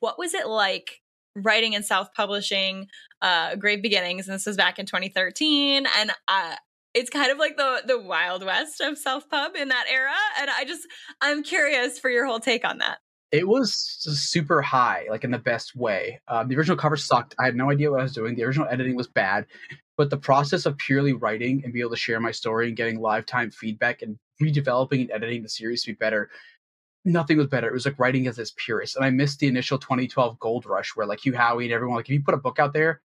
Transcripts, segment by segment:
what was it like writing and self publishing, uh, Grave Beginnings? And this was back in 2013. And uh, it's kind of like the the wild west of self pub in that era. And I just I'm curious for your whole take on that. It was super high, like in the best way. Um, the original cover sucked. I had no idea what I was doing. The original editing was bad, but the process of purely writing and be able to share my story and getting live time feedback and redeveloping and editing the series to be better nothing was better. It was like writing as this purist. And I missed the initial 2012 gold rush where like Hugh Howey and everyone, like if you put a book out there,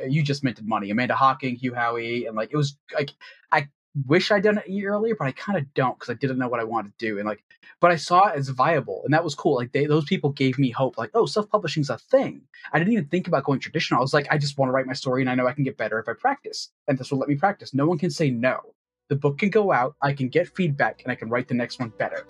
uh, you just minted money. Amanda Hocking, Hugh Howey, and like it was like I wish I'd done it a year earlier, but I kind of don't because I didn't know what I wanted to do. And like, but I saw it as viable, and that was cool. Like they, those people gave me hope. Like, oh, self publishing's a thing. I didn't even think about going traditional. I was like, I just want to write my story, and I know I can get better if I practice, and this will let me practice. No one can say no. The book can go out. I can get feedback, and I can write the next one better.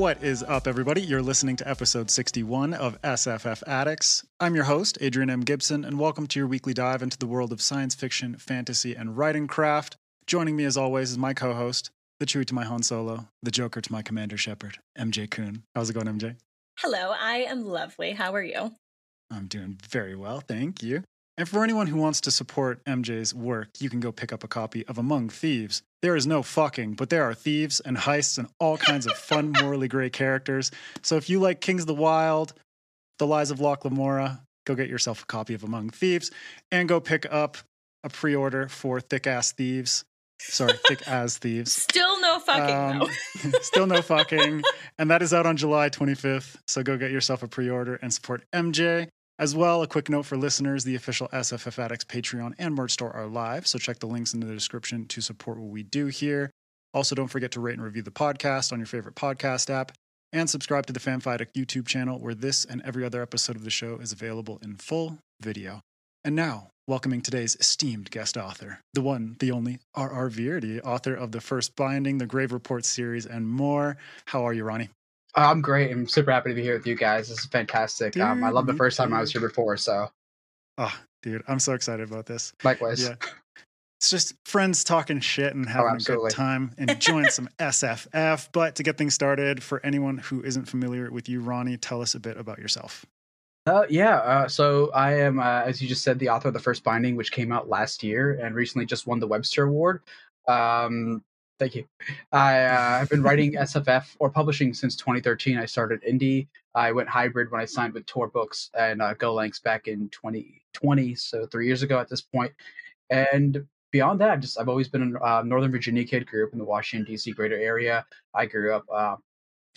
What is up, everybody? You're listening to episode 61 of SFF Addicts. I'm your host, Adrian M. Gibson, and welcome to your weekly dive into the world of science fiction, fantasy, and writing craft. Joining me, as always, is my co host, the Chewie to my Han Solo, the Joker to my Commander Shepard, MJ Kuhn. How's it going, MJ? Hello, I am lovely. How are you? I'm doing very well, thank you. And for anyone who wants to support MJ's work, you can go pick up a copy of Among Thieves. There is no fucking, but there are thieves and heists and all kinds of fun, morally gray characters. So if you like Kings of the Wild, The Lies of Locke Lamora, go get yourself a copy of Among Thieves and go pick up a pre order for Thick Ass Thieves. Sorry, Thick As Thieves. Still no fucking. Um, still no fucking. And that is out on July 25th. So go get yourself a pre order and support MJ. As well, a quick note for listeners the official SFF Addicts Patreon and merch store are live, so check the links in the description to support what we do here. Also, don't forget to rate and review the podcast on your favorite podcast app and subscribe to the FanFiAddict YouTube channel where this and every other episode of the show is available in full video. And now, welcoming today's esteemed guest author, the one, the only R.R. Virdi, author of the first binding, the Grave Report series, and more. How are you, Ronnie? I'm great. I'm super happy to be here with you guys. This is fantastic. Dude, um, I love the first time I was here before. So, oh, dude, I'm so excited about this. Likewise. Yeah. It's just friends talking shit and oh, having oh, a good time, enjoying some SFF. But to get things started, for anyone who isn't familiar with you, Ronnie, tell us a bit about yourself. Uh, yeah, uh, so I am, uh, as you just said, the author of the first binding, which came out last year and recently just won the Webster Award. Um, Thank you. I uh, have been writing SFF or publishing since 2013. I started indie. I went hybrid when I signed with Tor Books and uh, Gollancz back in 2020, so three years ago at this point. And beyond that, just I've always been a uh, Northern Virginia kid. Grew up in the Washington D.C. greater area. I grew up uh,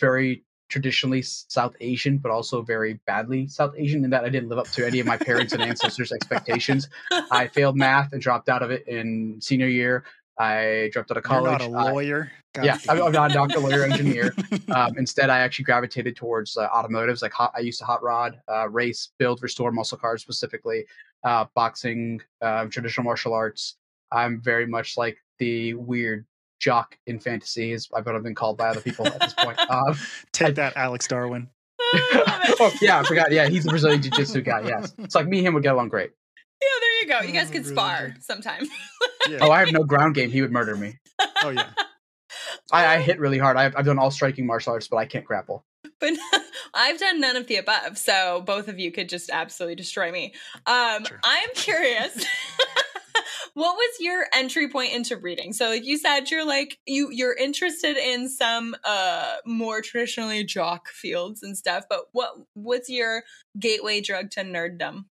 very traditionally South Asian, but also very badly South Asian in that I didn't live up to any of my parents' and ancestors' expectations. I failed math and dropped out of it in senior year. I dropped out of college. You're not a lawyer. I, yeah, I'm, I'm, not a doctor, lawyer, engineer. Um, instead, I actually gravitated towards uh, automotives. Like hot, I used to hot rod, uh, race, build, restore muscle cars specifically, uh, boxing, uh, traditional martial arts. I'm very much like the weird jock in fantasy, is what I've been called by other people at this point. Um, Take I, that, Alex Darwin. oh yeah, I forgot. Yeah, he's a Brazilian jiu-jitsu guy. Yes, it's like me and him would get along great. Yeah, there you go. You guys oh, could spar sometime. yeah. Oh, I have no ground game. He would murder me. Oh yeah. I, I hit really hard. I've, I've done all striking martial arts, but I can't grapple. But I've done none of the above, so both of you could just absolutely destroy me. Um, sure. I'm curious. what was your entry point into reading? So, like you said, you're like you you're interested in some uh more traditionally jock fields and stuff. But what what's your gateway drug to nerddom?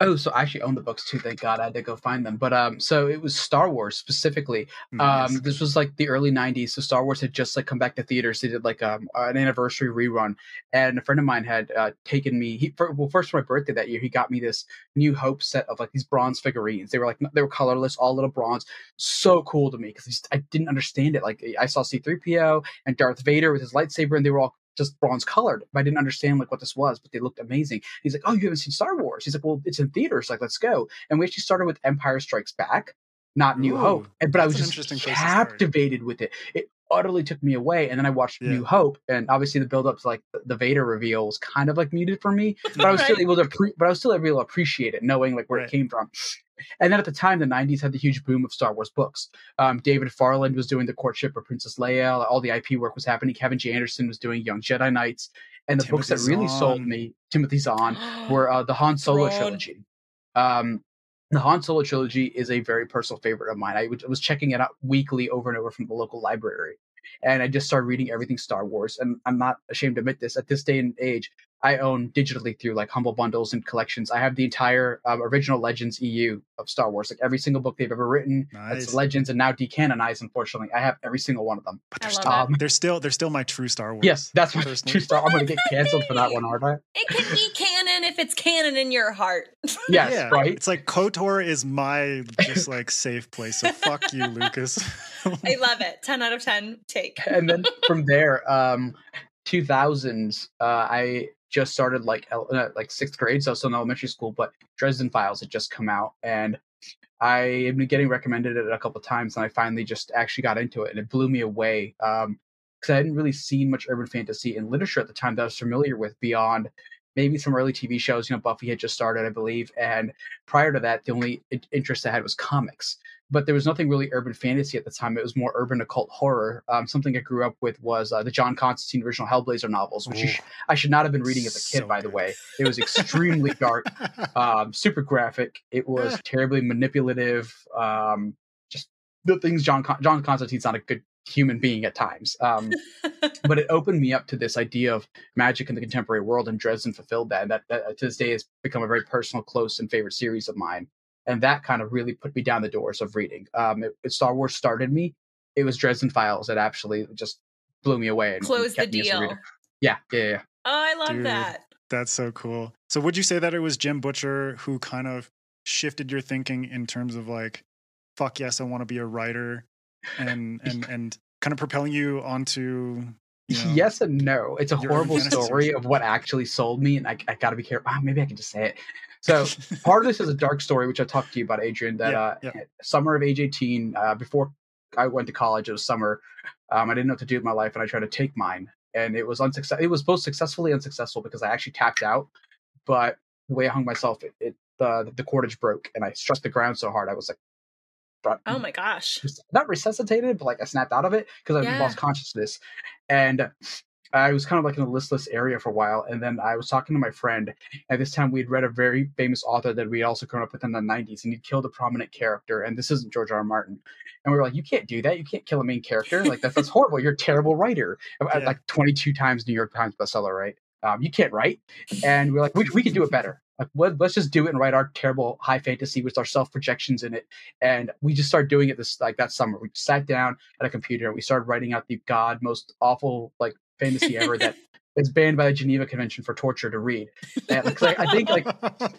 Oh, so I actually own the books too. Thank God I had to go find them. But um, so it was Star Wars specifically. Nice. Um, this was like the early '90s, so Star Wars had just like come back to theaters. They did like um an anniversary rerun, and a friend of mine had uh, taken me. He for, well, first for my birthday that year, he got me this New Hope set of like these bronze figurines. They were like they were colorless, all little bronze. So cool to me because I didn't understand it. Like I saw C-3PO and Darth Vader with his lightsaber, and they were all just bronze colored. I didn't understand like what this was, but they looked amazing. He's like, "Oh, you haven't seen Star Wars?" He's like, "Well, it's in theaters. Like, let's go." And we actually started with Empire Strikes Back. not New Ooh, Hope. But I was just interesting place to start. captivated with it. It utterly took me away. And then I watched Yeah. New Hope, and obviously the build up to like the- Vader reveal was kind of like muted for me. But I was still able to, appre- but I was still able to appreciate it, knowing like where Right. it came from. And then at the time, the '90s had the huge boom of Star Wars books. Um, David Farland was doing the courtship of Princess Leia. All the IP work was happening. Kevin J. Anderson was doing Young Jedi Knights. And the books that Timothy really sold me, Timothy Zahn, were uh, the Han Solo trilogy. Um, the Han Solo trilogy is a very personal favorite of mine. I was checking it out weekly over and over from the local library. And I just started reading everything Star Wars. And I'm not ashamed to admit this. At this day and age, I own digitally through like humble bundles and collections. I have the entire um, original Legends EU of Star Wars, like every single book they've ever written. Nice. It's Legends and now decanonized. Unfortunately, I have every single one of them. But I they're still, Um, they're still they're still my true Star Wars. yes, that's my Personally. true Star. I'm going to get canceled for that one, aren't I? It can be canon if it's canon in your heart. Yes, yeah, right. It's like KOTOR is my just like safe place. So fuck you, Lucas. I love it. 10 out of 10 take. and then from there, um, 2000s, uh, I just started like uh, like sixth grade, so I was still in elementary school. But Dresden Files had just come out, and I had been getting recommended it a couple times, and I finally just actually got into it, and it blew me away. Um, because I hadn't really seen much urban fantasy in literature at the time that I was familiar with beyond maybe some early TV shows. You know, Buffy had just started, I believe, and prior to that, the only interest I had was comics but there was nothing really urban fantasy at the time. It was more urban occult horror. Um, something I grew up with was uh, the John Constantine original Hellblazer novels, which sh- I should not have been reading as a kid, So by the way. It was extremely dark, um, super graphic. It was terribly manipulative. Um, just the things John Con- John Constantine's not a good human being at times. Um, but it opened me up to this idea of magic in the contemporary world, and Dresden fulfilled that. And that, that to this day has become a very personal, close, and favorite series of mine. And that kind of really put me down the doors of reading. Um, it, it- Star Wars started me. It was Dresden Files that actually just blew me away and and Close the kept me as a deal. Yeah, yeah, yeah. Oh, I love Dude. that. That's so cool. So would you say that it was Jim Butcher who kind of shifted your thinking in terms of like, fuck yes, I want to be a writer and and and kind of propelling you onto you know, Yes and no. It's a horrible story of what actually sold me, and I, I got to be careful. Ah, maybe I can just say it. So part of this is a dark story, which I talked to you about, Adrian. That Yeah, uh, yeah. summer of age eighteen, uh, before I went to college, it was summer. Um, I didn't know what to do with my life, and I tried to take mine, and it was unsuccessful. It was both successfully unsuccessful because I actually tapped out, but the way I hung myself, it, it uh, the cordage broke, and I struck the ground so hard I was like, Oh my gosh. not resuscitated, but like I snapped out of it because I Yeah. lost consciousness. And I was kind of like in a listless area for a while. And then I was talking to my friend. At this time, we'd read a very famous author that we had also grown up with in the 90s, and he'd killed a prominent character. And this isn't George R. R. Martin. And we were like, you can't do that. You can't kill a main character. Like, that's, that's horrible. You're a terrible writer. Yeah. Like 22 times New York Times bestseller, right? Um, you can't write. And we are like, we, we can do it better. Like, let, let's just do it and write our terrible high fantasy with our self projections in it and we just started doing it this like that summer. We sat down at a computer and we started writing out the god most awful like fantasy ever that is banned by the Geneva Convention for torture to read. And, like, I, I think like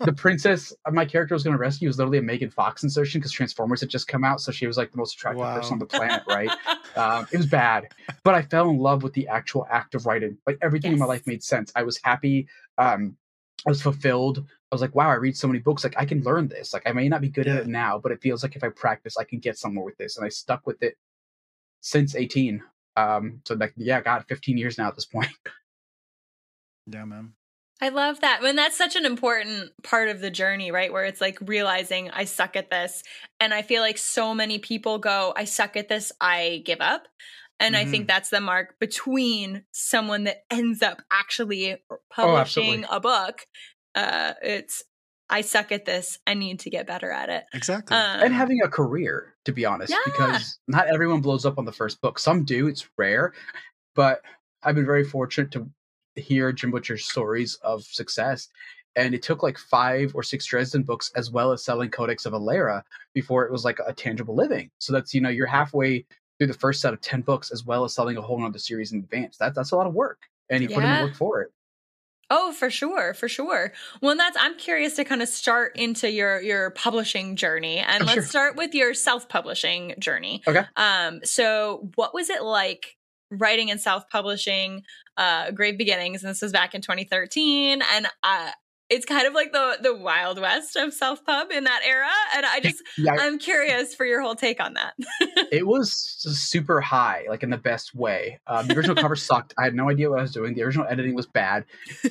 the princess my character was going to rescue was literally a Megan Fox insertion because Transformers had just come out, so she was like the most attractive Wow. person on the planet, right? um, it was bad, but I fell in love with the actual act of writing. Like everything in my life made sense. I was happy. Um, I was fulfilled. I was like, wow, I read so many books. Like I can learn this. Like I may not be good Yeah. at it now, but it feels like if I practice, I can get somewhere with this. And I stuck with it since 18. Um, so like, yeah, God, 15 years now at this point. yeah, man. I love that. And that's such an important part of the journey, right? Where it's like realizing I suck at this. And I feel like so many people go, I suck at this, I give up. And I think that's the mark between someone that ends up actually publishing a book. Uh, it's, I suck at this, I need to get better at it. Exactly. Um, and having a career, to be honest, Yeah. because not everyone blows up on the first book. Some do, it's rare, but I've been very fortunate to hear Jim Butcher's stories of success. And it took like five or six Dresden books, as well as selling Codex of Alera, before it was like a tangible living. So that's you know you're halfway through the first set of ten books, as well as selling a whole other series in advance. That that's a lot of work, and he put in the work for it. Oh, for sure, for sure. Well, that's I'm curious to kind of start into your your publishing journey, and Oh, let's sure. start with your self publishing journey. Okay. Um. So, what was it like writing and self publishing? Uh, Grave Beginnings, and this was back in 2013, and uh, it's kind of like the the wild west of self pub in that era and i just yeah, i'm curious for your whole take on that. It was super high like in the best way. Um, the original cover sucked. I had no idea what i was doing. The original editing was bad.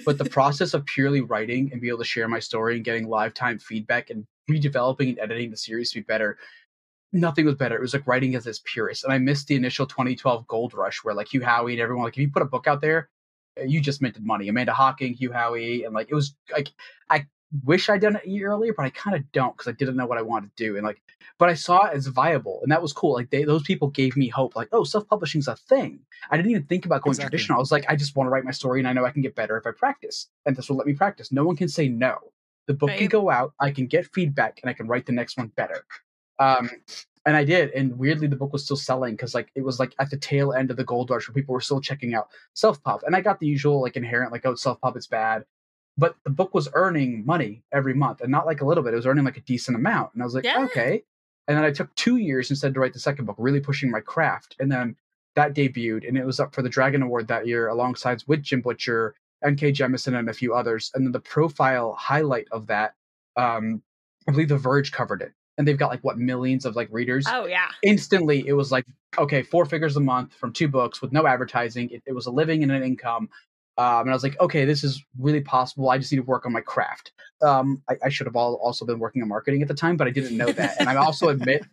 But the process of purely writing and be able to share my story and getting live time feedback and redeveloping and editing the series to be better nothing was better. It was like writing as its purest. And I missed the initial 2012 gold rush where like Hugh Howey and everyone, like if you put a book out there, you just minted money. Amanda Hocking, Hugh Howey, and like it was like I wish I'd done it a year earlier, but I kind of don't because I didn't know what I wanted to do. And like, but I saw it as viable, and that was cool. Like they, those people gave me hope. Like, oh, self publishing's a thing. I didn't even think about going exactly. traditional. I was like, I just want to write my story, and I know I can get better if I practice, and this will let me practice. No one can say no. The book right. can go out. I can get feedback, and I can write the next one better. Um, and I did, and weirdly, the book was still selling because like it was like at the tail end of the gold rush where people were still checking out self pub, and I got the usual like inherent like oh self pub it's bad, but the book was earning money every month, and not like a little bit; it was earning like a decent amount, and I was like yeah. okay. And then I took two years instead to write the second book, really pushing my craft, and then that debuted, and it was up for the Dragon Award that year alongside with Jim Butcher, N.K. Jemisin, and a few others, and then the profile highlight of that. Um, I believe The Verge covered it and they've got like what millions of like readers. Oh yeah. Instantly, it was like okay, four figures a month from two books with no advertising. It, it was a living and an income. Um, and I was like, okay, this is really possible. I just need to work on my craft. Um, I, I should have all, also been working on marketing at the time, but I didn't know that. and I also admit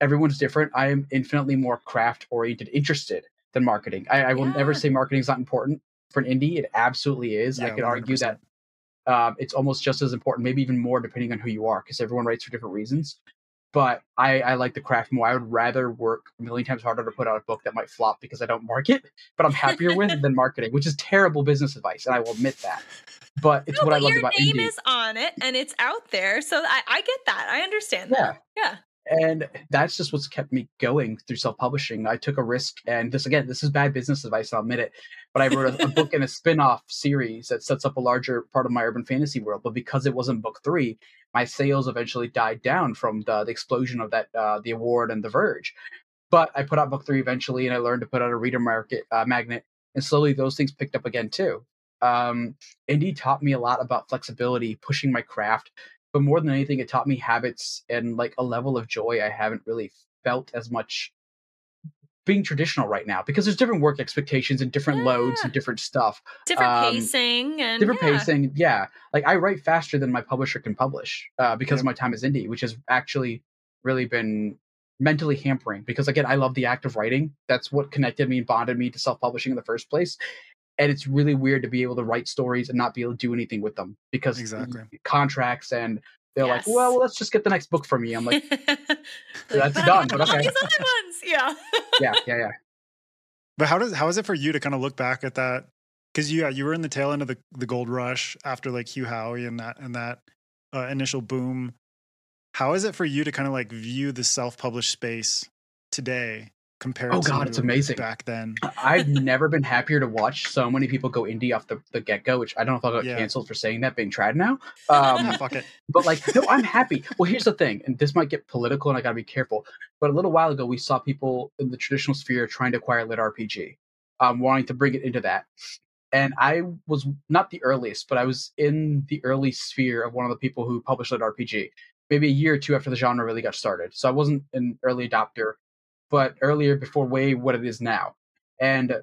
everyone's different. I am infinitely more craft oriented, interested than marketing. I, I will yeah. never say marketing is not important for an indie. It absolutely is. Yeah, I could 100%. argue that um, it's almost just as important, maybe even more, depending on who you are, because everyone writes for different reasons. But I, I like the craft more. I would rather work a million times harder to put out a book that might flop because I don't market, but I'm happier with than marketing, which is terrible business advice, and I will admit that. But it's no, what but I love about indie. Your name is on it, and it's out there, so I, I get that. I understand that. Yeah. And that's just what's kept me going through self-publishing. I took a risk and this again this is bad business advice i'll admit it but i wrote a, a book and a spin-off series that sets up a larger part of my urban fantasy world but because it wasn't book three my sales eventually died down from the, the explosion of that uh, the award and the verge. But i put out book three eventually and i learned to put out a reader market uh, magnet and slowly those things picked up again too. Um, indie taught me a lot about flexibility pushing my craft but more than anything, it taught me habits and like a level of joy I haven't really felt as much being traditional right now because there's different work expectations and different yeah. loads and different stuff. Different um, pacing and different yeah. pacing. Yeah. Like I write faster than my publisher can publish uh, because of my time as indie, which has actually really been mentally hampering because again, I love the act of writing. That's what connected me and bonded me to self-publishing in the first place and it's really weird to be able to write stories and not be able to do anything with them because exactly. contracts and they're yes. like, well, let's just get the next book from you. I'm like, that's done. But okay. Yeah. yeah, yeah, yeah. But how does how is it for you to kind of look back at that? Because yeah, you were in the tail end of the, the gold rush after like Hugh Howey and that and that uh, initial boom. How is it for you to kind of like view the self published space today compared oh god it's amazing. back then. I've never been happier to watch so many people go indie off the, the get-go which i don't know if i got yeah. canceled for saying that being trad now. Um, fuck it. but like no i'm happy. Well here's the thing and this might get political and i gotta be careful but a little while ago we saw people in the traditional sphere trying to acquire lit rpg um, wanting to bring it into that. And i was not the earliest but i was in the early sphere of one of the people who published lit rpg maybe a year or two after the genre really got started. So i wasn't an early adopter but earlier before way what it is now. And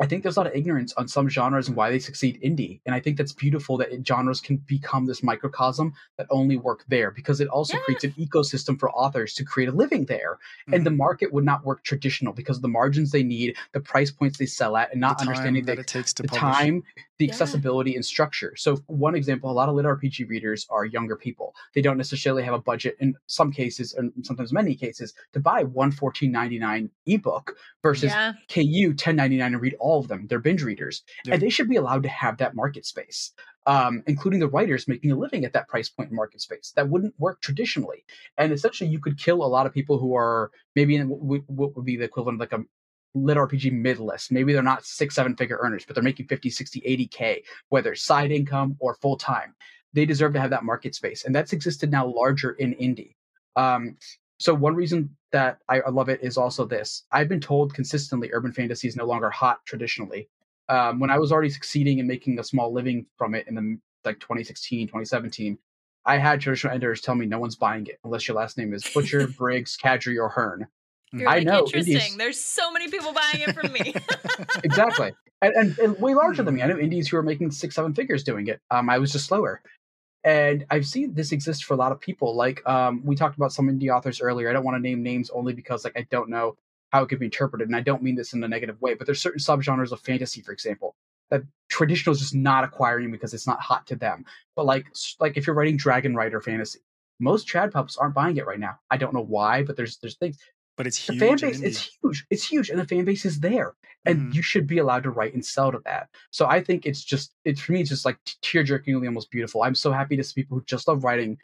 I think there's a lot of ignorance on some genres and why they succeed indie. And I think that's beautiful that genres can become this microcosm that only work there because it also yeah. creates an ecosystem for authors to create a living there. Mm-hmm. And the mm-hmm. market would not work traditional because of the margins they need, the price points they sell at, and not understanding that the, it takes to the publish. time, the yeah. accessibility and structure. So one example, a lot of lit RPG readers are younger people. They don't necessarily have a budget in some cases, and sometimes many cases, to buy one fourteen ninety nine ebook versus yeah. KU ten ninety nine and read all of them. They're binge readers, yeah. and they should be allowed to have that market space. Um, including the writers making a living at that price point in market space. That wouldn't work traditionally. And essentially, you could kill a lot of people who are maybe in what would be the equivalent of like a lit RPG mid list. Maybe they're not six, seven figure earners, but they're making 50, 60, 80K, whether side income or full time. They deserve to have that market space. And that's existed now larger in indie. Um, so one reason that I love it is also this. I've been told consistently urban fantasy is no longer hot traditionally. Um, when I was already succeeding and making a small living from it in the like 2016, 2017, I had traditional editors tell me no one's buying it unless your last name is Butcher, Briggs, Kadrey, or Hearne. You're I like, know, interesting. indies- There's so many people buying it from me. exactly. And, and, and way larger than me. I know indies who are making six, seven figures doing it. Um, I was just slower. And I've seen this exist for a lot of people. Like um, we talked about some indie authors earlier. I don't want to name names only because like I don't know how it could be interpreted, and I don't mean this in a negative way. But there's certain subgenres of fantasy, for example, that traditional is just not acquiring because it's not hot to them. But like like if you're writing Dragon Rider fantasy, most trad pubs aren't buying it right now. I don't know why, but there's there's things but it's the huge. fan base it's huge it's huge and the fan base is there and Mhm. you should be allowed to write and sell to that. So i think it's just it's for me it's just like tear jerkingly almost beautiful. I'm so happy to see people who just love writing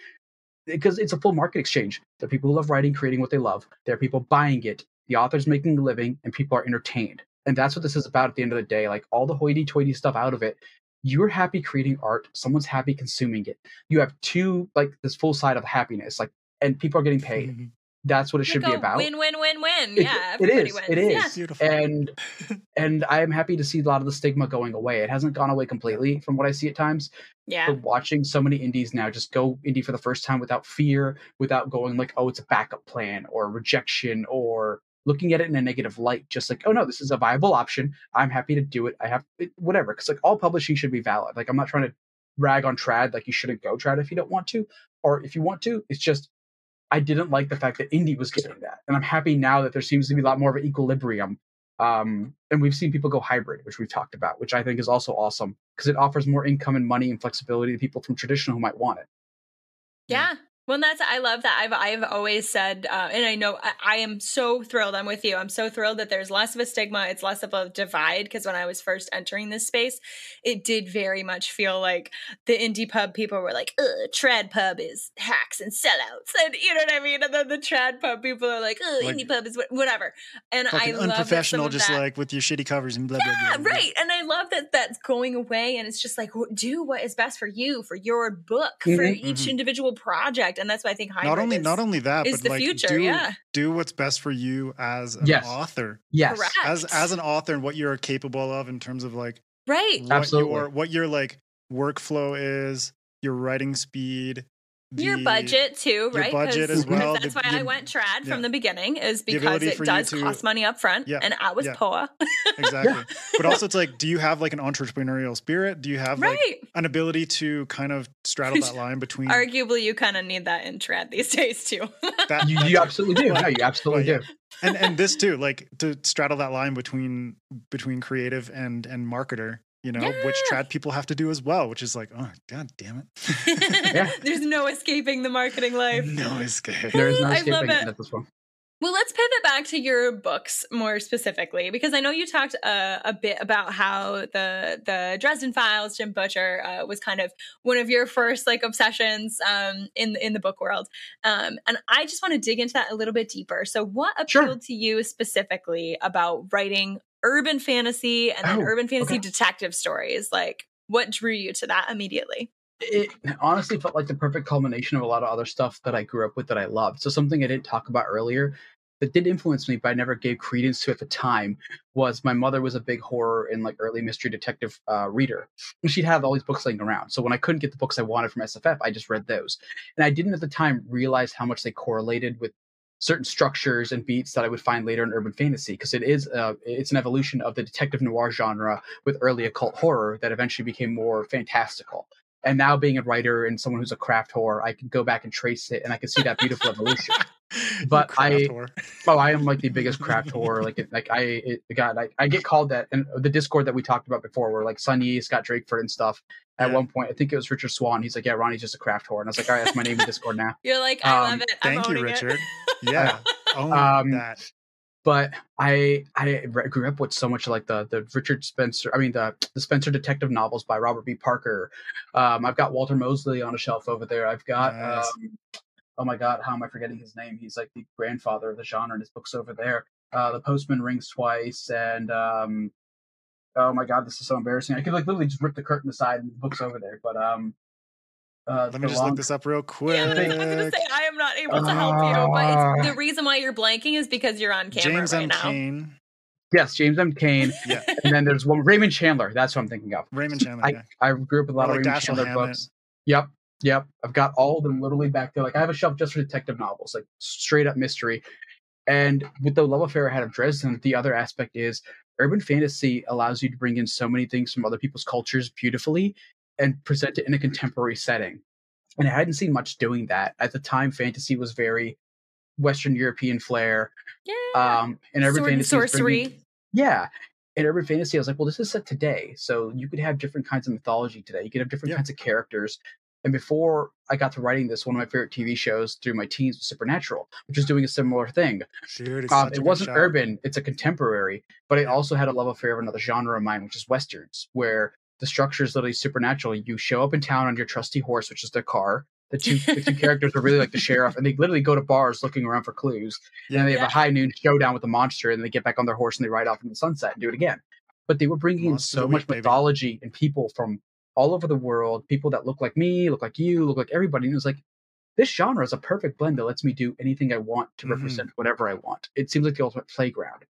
because it's a full market exchange. There are people who love writing creating what they love. There are people buying it. The author's making a living and people are entertained. And that's what this is about at the end of the day like all the hoity-toity stuff out of it. You're happy creating art. Someone's happy consuming it. You have two like this full side of happiness like and people are getting paid. Mhm. That's what it should like be about win, win, win, win. It- Yeah, it everybody wins. it is. Yeah. Beautiful. and and I am happy to see a lot of the stigma going away. It hasn't gone away completely from what I see at times. Yeah. But watching so many indies now just go indie for the first time without fear, without going like, oh, it's a backup plan or rejection or looking at it in a negative light, just like, oh no, this is a viable option. I'm happy to do it. I have it, whatever. Because like all publishing should be valid. Like I'm not trying to rag on trad like you shouldn't go trad if you don't want to, or if you want to. It's just I didn't like the fact that indie was getting that, and I'm happy now that there seems to be a lot more of an equilibrium. Um, and we've seen people go hybrid, which we've talked about, which I think is also awesome because it offers more income and money and flexibility to people from traditional who might want it. Yeah. Well, that's I love that. I've I've always said, uh, and I know I, I am so thrilled. I'm with you. I'm so thrilled that there's less of a stigma. It's less of a divide because when I was first entering this space, it did very much feel like the indie pub people were like, "Ugh, trad pub is hacks and sellouts," and you know what I mean. And then the trad pub people are like, "Ugh, Like- indie pub is what, whatever." And I love that unprofessional, of just that- like with your shitty covers and blah blah yeah, blah. blah. right. And I love that that's going away. And it's just like, do what is best for you, for your book, for Mhm, each mhm. individual project. And that's why I think hybrid Not only is, not only that, is but the like future. do yeah. do what's best for you as an Yes. author. Yes, Correct. As as an author and what you're capable of in terms of like right. what Absolutely. your what your like workflow is, your writing speed, your budget too, your right? budget 'Cause- as well, That's the- why I went trad yeah. from the beginning, is because it does to- cost money up front. Yeah, And I was yeah. poor. Exactly. But also it's like, do you have like an entrepreneurial spirit? Do you have like right. an ability to kind of straddle that line between Arguably, you kind of need that in trad these days too. that, you, you absolutely do. Well, No, you absolutely well, do. and and this too, like to straddle that line between between creative and and marketer, you know, which Yeah. trad people have to do as well, which is like, oh god damn it. Yeah. There's no escaping the marketing life. no escape. There is no I love escaping it. it this one. Well, let's pivot back to your books more specifically, because I know you talked uh, a bit about how the the Dresden Files, Jim Butcher, uh, was kind of one of your first like obsessions um, in in the book world, um, and I just want to dig into that a little bit deeper. So, what Sure. appealed to you specifically about writing urban fantasy and then Oh, urban fantasy okay. detective stories? Like, what drew you to that immediately? it honestly felt like the perfect culmination of a lot of other stuff that I grew up with that I loved. So something I didn't talk about earlier that did influence me, but I never gave credence to at the time was my mother was a big horror and like early mystery detective uh, reader. And she'd have all these books laying around. So when I couldn't get the books I wanted from SFF, I just read those. And I didn't at the time realize how much they correlated with certain structures and beats that I would find later in urban fantasy because it is uh, it's an evolution of the detective noir genre with early occult horror that eventually became more fantastical and now being a writer and someone who's a craft whore, I can go back and trace it, and I can see that beautiful evolution. You But I- whore. Oh, I am like the biggest craft whore. Like, it, like I, it, God, I, I get called that, and the Discord that we talked about before, where like Sunny, Scott Drakeford, and stuff. At Yeah. one point, I think it was Richard Swan. He's like, "Yeah, Ronnie's just a craft whore," and I was like, "All right, that's my name in Discord now." You're like, I Um, love it. I'm Thank you, owning it. Richard. Yeah. Own Um, that. but I I grew up with so much like the the Richard Spencer, I mean the the Spencer detective novels by Robert B. Parker. Um, I've got Walter Mosley on a shelf over there. I've got Nice. um, oh my god, how am I forgetting his name? He's like the grandfather of the genre, and his books over there. Uh, the Postman Rings Twice, and um, oh my god, this is so embarrassing. I could like literally just rip the curtain aside and the books over there. But um, uh, Let me just long- look this up real quick. Yeah, I was gonna say I am not able to help you, but it's, the reason why you're blanking is because you're on camera James right M. now. Cain. Yes, James M. Cain. Yeah. And then there's one Raymond Chandler. That's what I'm thinking of. Raymond Chandler. I, yeah. I grew up with a lot Or of like Raymond Dashiell Chandler Hammett. books. Yep. Yep. I've got all of them literally back there. Like I have a shelf just for detective novels, like straight up mystery. And with the love affair I had of Dresden, the other aspect is urban fantasy allows you to bring in so many things from other people's cultures beautifully and present it in a contemporary setting. And I hadn't seen much doing that. At the time, fantasy was very Western European flair. yeah. Um, and urban Sword and fantasy was bringing- sorcery. yeah. In urban fantasy, I was like, well, this is set today. So you could have different kinds of mythology today. You could have different Yeah. kinds of characters. And before I got to writing this, one of my favorite TV shows through my teens was Supernatural, which is doing a similar thing. Dude, it's Um, it wasn't show. urban, it's a contemporary, but it also had a love affair of another genre of mine, which is Westerns, where the structure is literally supernatural. You show up in town on your trusty horse, which is their car. The two, the two characters are really like the sheriff, and they literally go to bars looking around for clues. Yeah. And then they have Yeah. a high noon showdown with the monster, and they get back on their horse and they ride off in the sunset and do it again. But they were bringing in so the much week, baby. mythology and people from all over the world, people that look like me, look like you, look like everybody. And it was like, this genre is a perfect blend that lets me do anything I want to Mhm. represent whatever I want. It seems like the ultimate playground.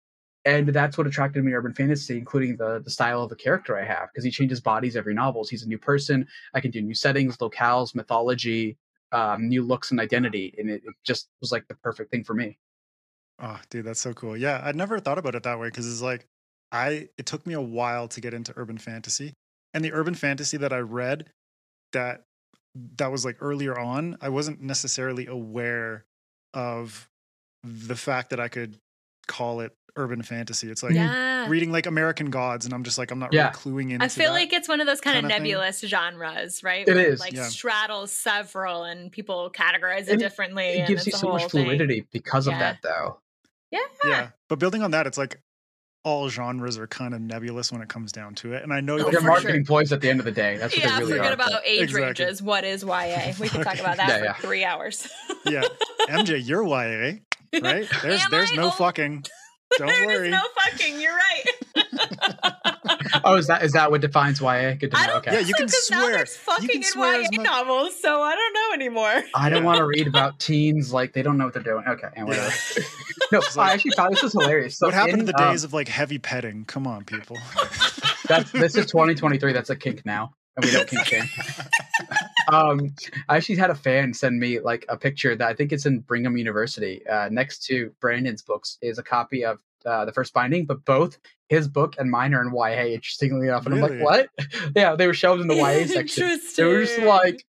And that's what attracted me to urban fantasy, including the the style of the character I have, because he changes bodies every novel. He's a new person. I can do new settings, locales, mythology, um, new looks and identity, and it, it just was like the perfect thing for me. Oh, dude, that's so cool. Yeah, I'd never thought about it that way because it's like I it took me a while to get into urban fantasy. And the urban fantasy that I read that that was like earlier on, I wasn't necessarily aware of the fact that I could call it urban fantasy. It's like yeah. reading like American Gods and I'm just like I'm not Yeah. really cluing in. I feel that. like it's one of those kind of kinda thing. nebulous genres, right? It Where is, like yeah. straddles several and people categorize it And differently. It and gives you it's a so much whole thing. fluidity because Yeah. of that, though. Yeah. yeah. But building on that, it's like all genres are kind of nebulous when it comes down to it. And I know oh, they're for marketing ploys at the end of the day. That's what yeah, they really forget are. about age Exactly. ranges. What is YA? We can talk about that Yeah, for yeah. three hours. yeah, MJ, you're YA, right? There's Am there's I? no Oh, fucking. Don't there worry. is no fucking. You're right. oh, is that is that what defines YA? Good to I know. don't Okay. Yeah, you can so, 'cause Now swear. there's fucking can swear as YA novels, so I don't know anymore. I don't want to read about teens like they don't know what they're doing. Okay, and whatever. no, I actually thought this was hilarious. So what happened in, to the um, days of like heavy petting? Come on, people. that's this is 2023. That's a kink now, and we don't kink shame. um, I actually had a fan send me like a picture that I think it's in Brigham University. Uh, next to Brandon's books is a copy of uh, the first binding, but both his book and mine are in YA. Interestingly enough, and I'm like, what? yeah, they were shelved in the YA section. They were just like,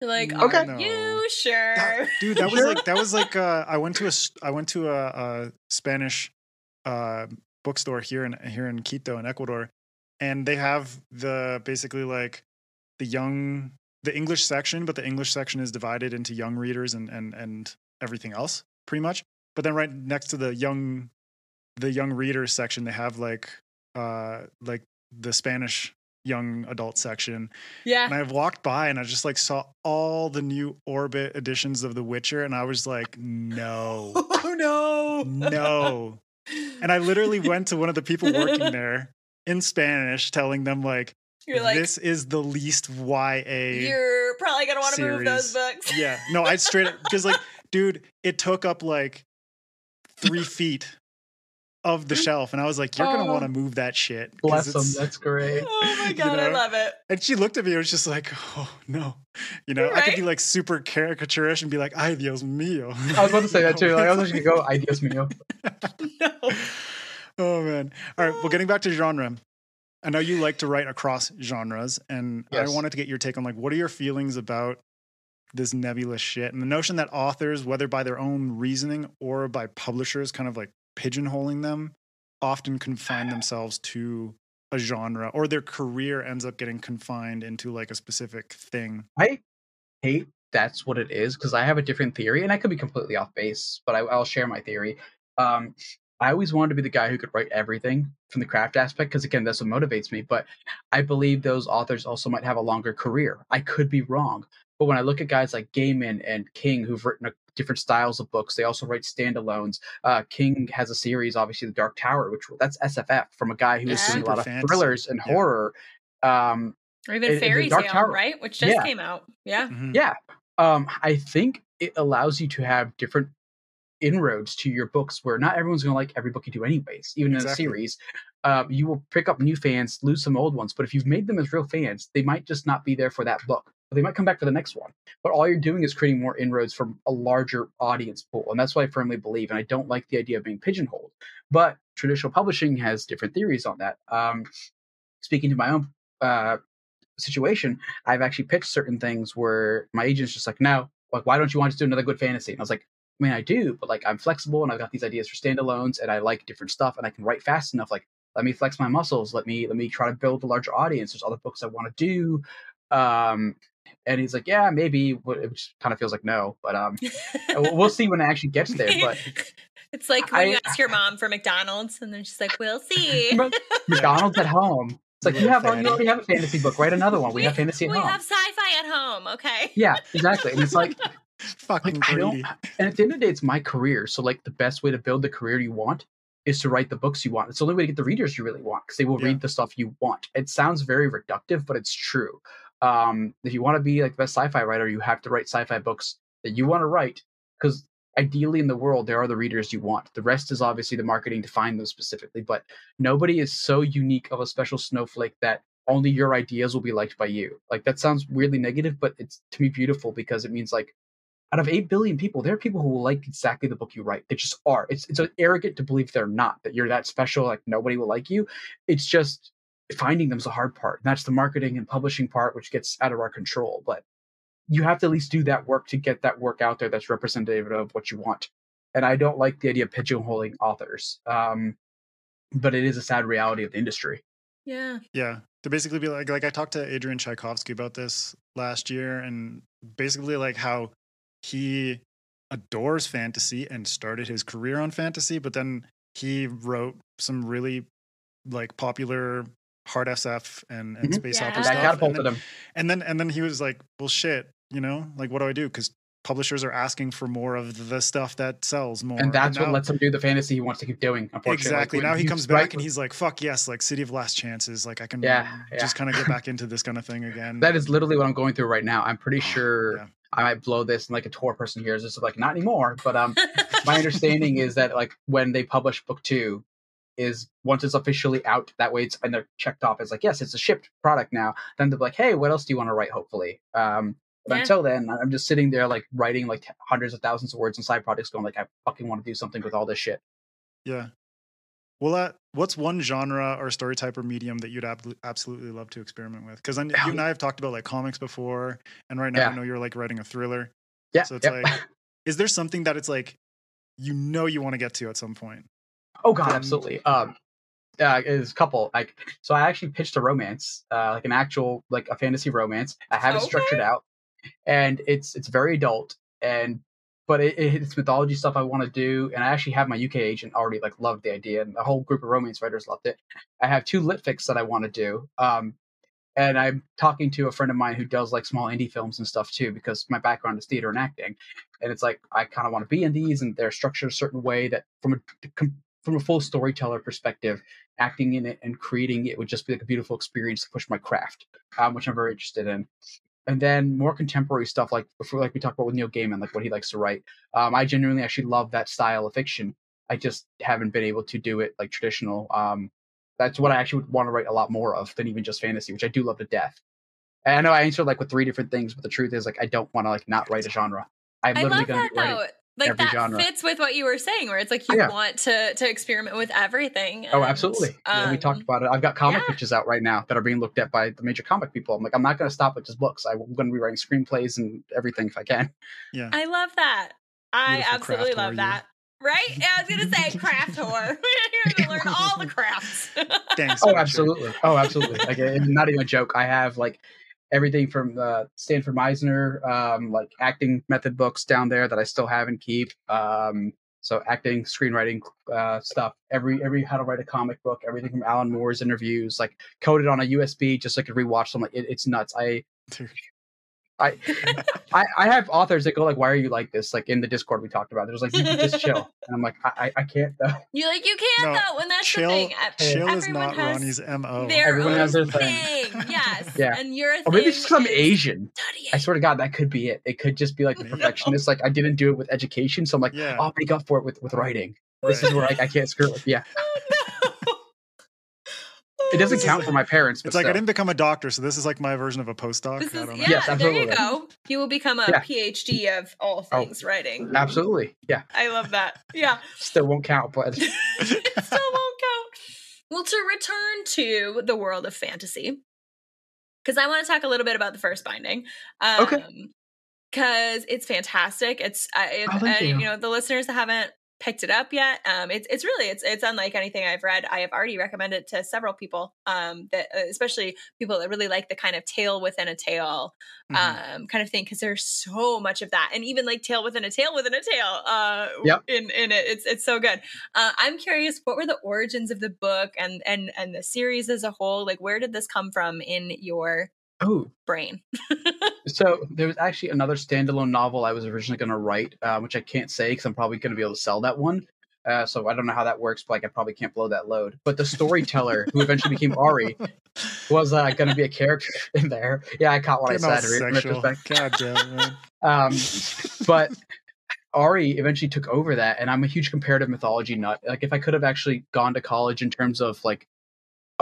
like, Okay. are you sure? That- dude, that was like that was like uh, I went to a I went to a, a Spanish uh, bookstore here in here in Quito in Ecuador, and they have the basically like the young the English section, but the English section is divided into young readers and and and everything else pretty much. But then right next to the young the young readers section, they have like uh like the Spanish young adult section yeah and i've walked by and I just like saw all the new Orbit editions of The Witcher, and I was like, no, Oh no. no. And I literally went to one of the people working there in Spanish, telling them like, You're like, this is the least YA. you're probably gonna want to move those books. Yeah, no, I straight up because like, dude, it took up like three feet of the shelf, and I was like, you're gonna Oh. want to move that shit. bless them. That's great. Oh my You god, I love it. And she looked at me and was just like, oh no. You know, I could be like super caricaturish and be like, ay Dios mío. I was about to say that too. Like, I was actually gonna go ideas mío. No. oh man. All right. Well, getting back to genre. I know you like to write across genres, and Yes. I wanted to get your take on like what are your feelings about this nebulous shit and the notion that authors, whether by their own reasoning or by publishers kind of like pigeonholing them, often confine themselves to a genre or their career ends up getting confined into like a specific thing. I hate that's what it is because I have a different theory, and I could be completely off base, but I, I'll share my theory. Um, I always wanted to be the guy who could write everything from the craft aspect because, again, that's what motivates me. But I believe those authors also might have a longer career. I could be wrong, but when I look at guys like Gaiman and King who've written a, different styles of books, they also write standalones. Uh, King has a series, obviously, The Dark Tower, which that's SFF from a guy who was doing a lot of Super fantasy. thrillers and Yeah. horror. Um, Or even It- it's a Fairy Tale, Tower. right? Which just Yeah. came out. Yeah. Mhm. yeah um i think it allows you to have different inroads to your books where not everyone's going to like every book you do anyways even Exactly. in a series uh, you will pick up new fans lose some old ones but if you've made them as real fans they might just not be there for that book they might come back for the next one but all you're doing is creating more inroads from a larger audience pool and that's what i firmly believe and i don't like the idea of being pigeonholed but traditional publishing has different theories on that um, speaking to my own uh, situation i've actually pitched certain things where my agent's just like no like why don't you want to do another good fantasy and i was like I mean, I do, but like I'm flexible and I've got these ideas for standalones and I like different stuff and I can write fast enough. Like, let me flex my muscles. Let me let me try to build a larger audience. There's other books I want to do. Um, and he's like, yeah, maybe, but it kind of feels like no. But um, we'll we'll see when it actually gets there. But it's like when you ask your mom for McDonald's, and then she's like, "We'll see." McDonald's at home. It's like You you little have you already have a fantasy book. Write another one. We have fantasy at we home. We have sci-fi at home. Okay. Yeah, exactly. And it's like Fucking Like, greedy. and at the end of the day, it's my career. So, like, the best way to build the career you want is to write the books you want. It's the only way to get the readers you really want because they will Yeah. read the stuff you want. It sounds very reductive, but it's true. Um, if you want to be like the best sci-fi writer, you have to write sci-fi books that you want to write because ideally in the world there are the readers you want. The rest is obviously the marketing to find them specifically, but nobody is so unique of a special snowflake that only your ideas will be liked by you. Like that sounds weirdly negative, but it's to me beautiful because it means like out of 8 billion people there are people who will like exactly the book you write they just are it's it's arrogant to believe they're not that you're that special like nobody will like you it's just finding them's the hard part and that's the marketing and publishing part which gets out of our control but you have to at least do that work to get that work out there that's representative of what you want and i don't like the idea of pigeonholing authors um, but it is a sad reality of the industry Yeah. Yeah. To basically be like like I talked to Adrian Tchaikovsky about this last year and basically like how he adores fantasy and started his career on fantasy, but then he wrote some really like popular hard SF and, and Mhm. space Yeah. opera And that stuff. And then, him and then and then he was like, Well shit, you know, like what do I do? Because publishers are asking for more of the stuff that sells more. and that's what now- lets him do the fantasy he wants to keep doing unfortunately Exactly. Like, now he comes write- back and he's like, "Fuck yes!" Like City of Last Chances. Like I can, Yeah, yeah. just kind of get back into this kind of thing again. That is literally what I'm going through right now. I'm pretty sure Yeah. I might blow this and like a Tor person here is just like not anymore. But um my understanding is that like when they publish book two is once it's officially out, that way it's and they're checked off as like, yes, it's a shipped product now. Then they're like, hey, what else do you want to write, hopefully? Um but Yeah. until then, I'm just sitting there like writing like hundreds of thousands of words in side projects, going like, I fucking want to do something with all this shit. Yeah. Well, uh, what's one genre or story type or medium that you'd ab- absolutely love to experiment with? Because you and I have talked about like comics before, and right now Yeah. I know you're like writing a thriller. Yeah. So it's yep. like, is there something that it's like, you know, you want to get to at some point? Oh god, absolutely. Um, uh, a couple. Like, so I actually pitched a romance, uh, like an actual, like a fantasy romance. I have it structured out, and it's it's very adult, and but it, it's mythology stuff I want to do, and I actually have my UK agent already like loved the idea, and the whole group of romance writers loved it. I have two lit fics that I want to do. Um, and I'm talking to a friend of mine who does like small indie films and stuff too, because my background is theater and acting, and it's like I kind of want to be in these, and they're structured a certain way that from a com- from a full storyteller perspective, acting in it and creating it would just be like a beautiful experience to push my craft, um, which I'm very interested in. And then more contemporary stuff, like before, like we talked about with Neil Gaiman, like what he likes to write. Um, I genuinely actually love that style of fiction. I just haven't been able to do it like traditional. Um, that's what I actually would want to write a lot more of than even just fantasy, which I do love to death. And I know I answered like with three different things, but the truth is like I don't want to like not write a genre. I'm I literally love going that to be writing. Though. Like every that genre. fits with what you were saying, where it's like you Yeah. want to to experiment with everything. Oh, and, absolutely. Yeah, we talked um, about it. I've got comic yeah. pitches out right now that are being looked at by the major comic people. I'm like, I'm not going to stop with just books. I'm going to be writing screenplays and everything if I can. Yeah. I love that. I Beautiful absolutely love whore, that. Right? Yeah, I was gonna say craft whore. We're here to learn all the crafts. Thanks. Oh, absolutely. Oh, absolutely. Like, it's not even a joke. I have like everything from the Sanford Meisner, um, like acting method books down there that I still have and keep. Um, so acting, screenwriting uh, stuff. Every every how to write a comic book. Everything from Alan Moore's interviews, like coded on a USB, just so I could rewatch them. Like it, it's nuts. I. I, I, I have authors that go like, "Why are you like this?" Like in the Discord we talked about. There's like, "You can just chill," and I'm like, "I, I, I can't though." You like you can't No, though, and that's chill, the thing. E- chill is not has Ronnie's mo. Their Everyone own has their thing. thing. Yes. Yeah. And your Or maybe thing it's because I'm Asian. studying. I swear to God, that could be it. It could just be like the perfectionist. Like I didn't do it with education, so I'm like, Yeah. I'll make up for it with with writing. This is where like I can't screw it. Yeah, Oh, it doesn't This count like- for my parents. But It's like I didn't become a doctor, so this is like my version of a postdoc. This I is don't know. yeah. Yes, there you absolutely. go. You will become a Yeah. PhD of all Oh. things writing. absolutely. Yeah, I love that. Yeah. still won't count, but it still won't count. Well, to return to the world of fantasy, because I want to talk a little bit about the first binding. Um, Okay. Because it's fantastic. It's uh, it, Oh, thank uh, you. you know the listeners that haven't picked it up yet. Um, it's it's really it's it's unlike anything I've read. I have already recommended it to several people. Um, that uh, especially people that really like the kind of tale within a tale Mhm. um kind of thing because there's so much of that and even like tail within a tail within a tail uh Yep. in in it it's it's so good uh i'm curious what were the origins of the book and and and the series as a whole like where did this come from in your oh, brain So there was actually another standalone novel I was originally going to write, uh, which I can't say because I'm probably going to be able to sell that one. Uh, so I don't know how that works, but like I probably can't blow that load. But the storyteller who eventually became Ari was uh, going to be a character in there. Yeah, I caught what Getting I said. in sexual. God damn it, man. Um, but Ari eventually took over that, and I'm a huge comparative mythology nut. Like if I could have actually gone to college in terms of like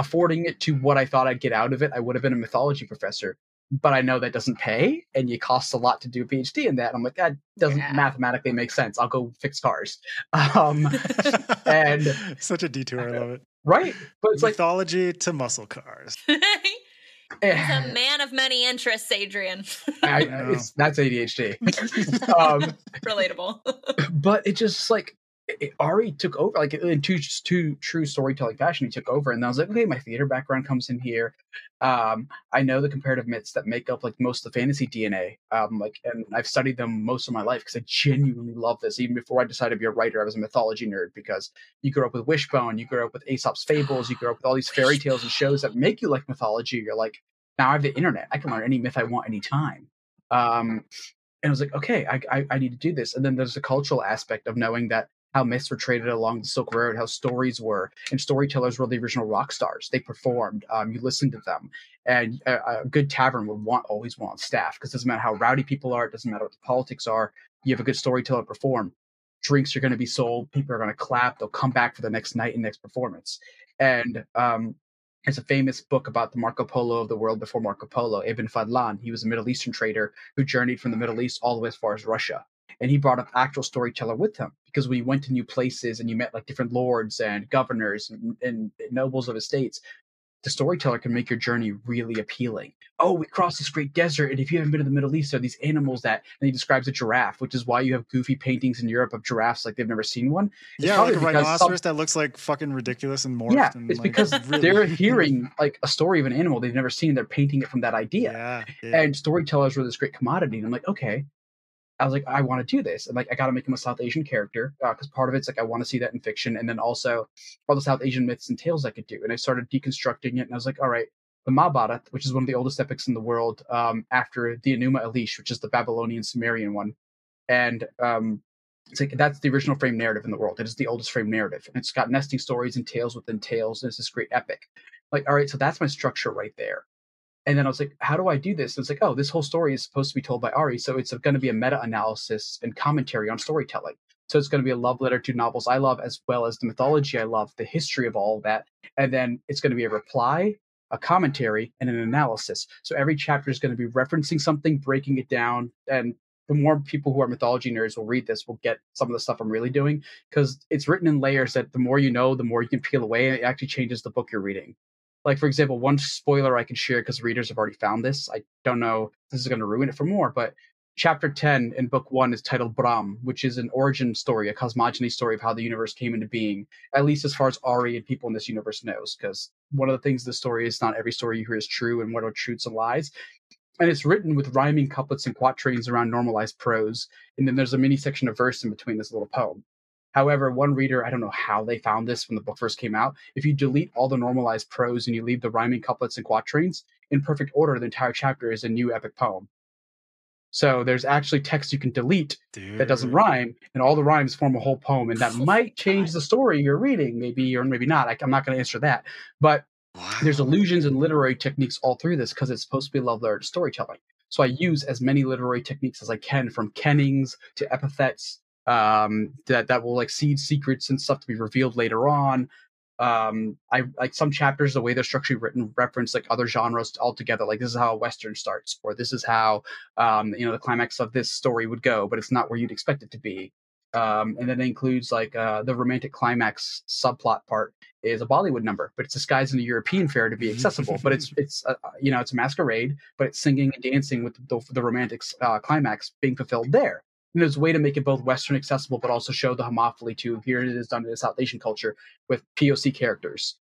affording it to what I thought I'd get out of it, I would have been a mythology professor. But I know that doesn't pay, and it costs a lot to do a PhD in that. And I'm like, that doesn't Yeah. mathematically make sense. I'll go fix cars. Um, And- such a detour. I love it. right? But it's like, Mythology to muscle cars. he's eh, a man of many interests adrian I, know. it's, that's ADHD. um, relatable but it just like it, Ari took over, like in two two true storytelling fashion. He took over, and then I was like, okay, my theater background comes in here. Um, I know the comparative myths that make up like most of the fantasy DNA. Um, like, and I've studied them most of my life because I genuinely love this. Even before I decided to be a writer, I was a mythology nerd because you grew up with Wishbone, you grew up with Aesop's fables, you grew up with all these fairy tales and shows that make you like mythology. You're like, now I have the internet, I can learn any myth I want anytime. Um, and I was like, okay, I, I, I need to do this. And then there's the cultural aspect of knowing that how myths were traded along the Silk Road, how stories were, and storytellers were the original rock stars. They performed. Um, you listened to them, and a, a good tavern would want always want staff because it doesn't matter how rowdy people are, it doesn't matter what the politics are. You have a good storyteller perform. Drinks are going to be sold. People are going to clap. They'll come back for the next night and next performance. And um, there's a famous book about the Marco Polo of the world before Marco Polo, Ibn Fadlan. He was a Middle Eastern trader who journeyed from the Middle East all the way as far as Russia and he brought up actual storyteller with him because when you went to new places and you met like different lords and governors and, and nobles of estates the storyteller can make your journey really appealing oh we crossed this great desert and if you haven't been to the middle east there are these animals that and he describes a giraffe which is why you have goofy paintings in europe of giraffes like they've never seen one It's yeah, like a because some- rhinoceros that looks like fucking ridiculous and morphed. yeah and, it's like, because really- they're hearing like a story of an animal they've never seen they're painting it from that idea Yeah, yeah. and storytellers were this great commodity. And I'm like, okay. I was like, I want to do this. And like, I got to make him a South Asian character because part of it's like, I want to see that in fiction. And then also all the South Asian myths and tales I could do. And I started deconstructing it. And I was like, all right, the Mahabharata, which is one of the oldest epics in the world, um, after the Enuma Elish, which is the Babylonian Sumerian one. And um, it's like, that's the original frame narrative in the world. It is the oldest frame narrative. And it's got nesting stories and tales within tales. And it's this great epic. Like, all right, so that's my structure right there. And then I was like, how do I do this? And it's like, oh, this whole story is supposed to be told by Ari. So it's going to be a meta analysis and commentary on storytelling. So it's going to be a love letter to novels I love, as well as the mythology I love, the history of all of that. And then it's going to be a reply, a commentary, and an analysis. So every chapter is going to be referencing something, breaking it down. And the more people who are mythology nerds will read this, will get some of the stuff I'm really doing because it's written in layers that the more you know, the more you can peel away. And it actually changes the book you're reading like for example one spoiler i can share because readers have already found this i don't know this is going to ruin it for more but chapter 10 in book 1 is titled brahm which is an origin story a cosmogony story of how the universe came into being at least as far as ari and people in this universe knows because one of the things the story is not every story you hear is true and what are truths and lies and it's written with rhyming couplets and quatrains around normalized prose and then there's a mini section of verse in between this little poem However, one reader, I don't know how they found this when the book first came out. If you delete all the normalized prose and you leave the rhyming couplets and quatrains in perfect order, the entire chapter is a new epic poem. So there's actually text you can delete Dude. that doesn't rhyme, and all the rhymes form a whole poem, and that might change the story you're reading, maybe or maybe not. I, I'm not going to answer that, but there's Wow. illusions and literary techniques all through this because it's supposed to be a love letter to storytelling. So I use as many literary techniques as I can, from kennings to epithets um, that that will like seed secrets and stuff to be revealed later on. Um, I like some chapters the way they're structurally written reference like other genres altogether. Like this is how a western starts, or this is how um, you know the climax of this story would go, but it's not where you'd expect it to be. Um, and then it includes like uh, the romantic climax subplot part is a Bollywood number, but it's disguised in a European fair to be accessible. but it's it's uh, you know it's a masquerade, but it's singing and dancing with the, the romantic uh, climax being fulfilled there. And there's a way to make it both Western accessible, but also show the homophily too. Here it is done in a South Asian culture with POC characters.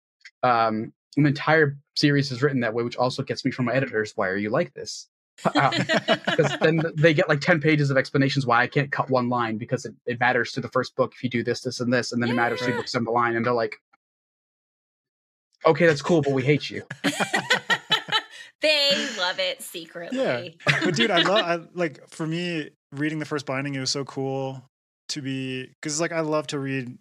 Um, an entire series is written that way, which also gets me from my editors. Why are you like this? Because then they get like 10 pages of explanations why I can't cut one line because it, it matters to the first book if you do this, this, and this, and then it matters three Yeah. books down the line. And they're like, okay, that's cool, but we hate you. they love it secretly. Yeah. but dude, I love I like for me reading the first binding. It was so cool to be because like I love to read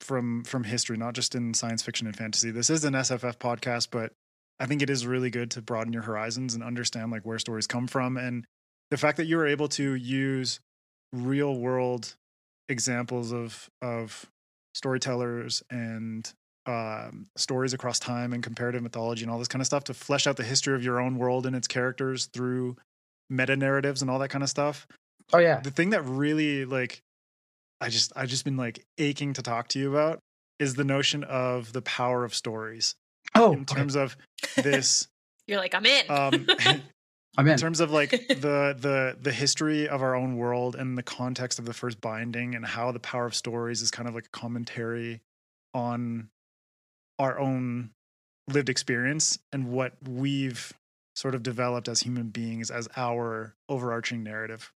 from from history, not just in science fiction and fantasy. This is an SFF podcast, but I think it is really good to broaden your horizons and understand like where stories come from and the fact that you were able to use real world examples of of storytellers and um, stories across time and comparative mythology and all this kind of stuff to flesh out the history of your own world and its characters through meta narratives and all that kind of stuff. Oh, yeah. The thing that really like I just I just been like aching to talk to you about is the notion of the power of stories Oh, in okay. terms of this You're like, I'm in. um I'm in. in terms of like the the the history of our own world and the context of the first binding and how the power of stories is kind of like a commentary on our own lived experience and what we've sort of developed as human beings as our overarching narrative.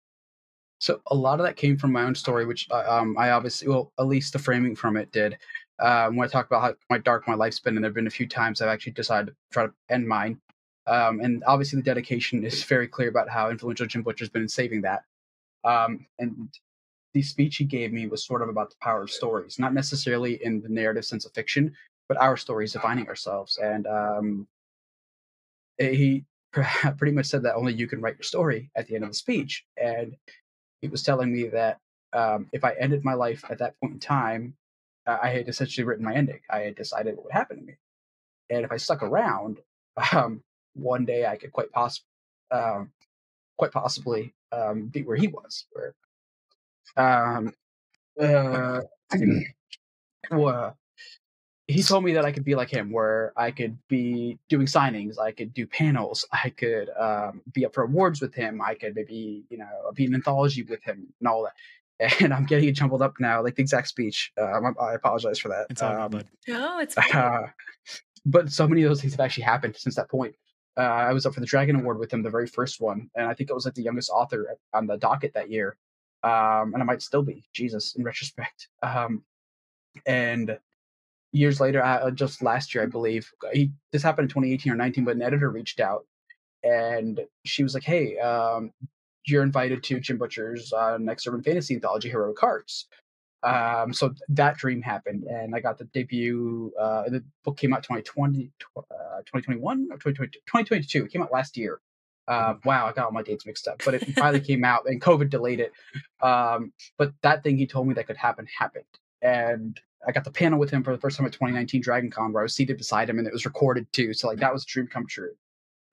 So a lot of that came from my own story, which uh, um, I obviously, well, at least the framing from it did. Um, when I talk about how my dark my life's been, and there've been a few times I've actually decided to try to end mine. Um, and obviously, the dedication is very clear about how influential Jim Butcher's been in saving that. Um, and the speech he gave me was sort of about the power of stories, not necessarily in the narrative sense of fiction, but our stories defining ourselves. And um, eh, he pretty much said that only you can write your story at the end of the speech. And he was telling me that um, if I ended my life at that point in time, uh, I had essentially written my ending. I had decided what would happen to me, and if I stuck around, um, one day I could quite possibly, um, quite possibly, um, be where he was. Where, um, uh, well, he told me that I could be like him, where I could be doing signings, I could do panels, I could um, be up for awards with him, I could maybe you know be an anthology with him and all that. And I'm getting it jumbled up now, like the exact speech. Um, I I apologize for that. It's all Um, good, no, it's fine. uh, but so many of those things have actually happened since that point. Uh, I was up for the Dragon Award with him, the very first one, and I think I was like the youngest author on the docket that year, um, and I might still be. Jesus, in retrospect. Um, and years later, uh, just last year, I believe, he this happened in 2018 or 19, but an editor reached out, and she was like, "Hey, um, you're invited to Jim Butcher's uh, next urban fantasy anthology, Heroic Hearts." Um, so that dream happened, and I got the debut. Uh, the book came out 2020, uh, 2021 or 2022, 2022. It came out last year. Uh, wow, I got all my dates mixed up, but it finally came out, and COVID delayed it. Um, but that thing he told me that could happen happened, and I got the panel with him for the first time at 2019 Dragon Con, where I was seated beside him, and it was recorded too. So like that was a dream come true.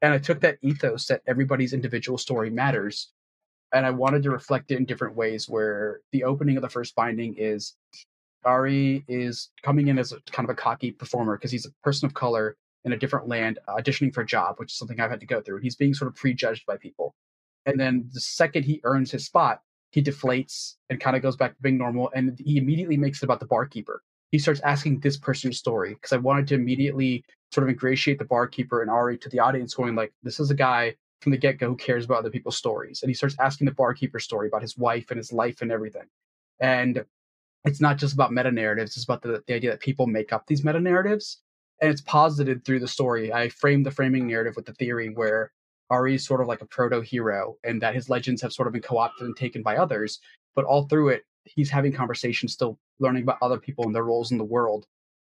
And I took that ethos that everybody's individual story matters, and I wanted to reflect it in different ways. Where the opening of the first binding is Ari is coming in as a kind of a cocky performer because he's a person of color in a different land auditioning for a job, which is something I've had to go through. He's being sort of prejudged by people. And then the second he earns his spot, he deflates and kind of goes back to being normal. And he immediately makes it about the barkeeper. He starts asking this person's story because I wanted to immediately sort of ingratiate the barkeeper and Ari to the audience, going like, "This is a guy from the get go who cares about other people's stories." And he starts asking the barkeeper story about his wife and his life and everything. And it's not just about meta narratives; it's about the, the idea that people make up these meta narratives, and it's posited through the story. I framed the framing narrative with the theory where Ari is sort of like a proto hero, and that his legends have sort of been co opted and taken by others. But all through it, he's having conversations, still learning about other people and their roles in the world.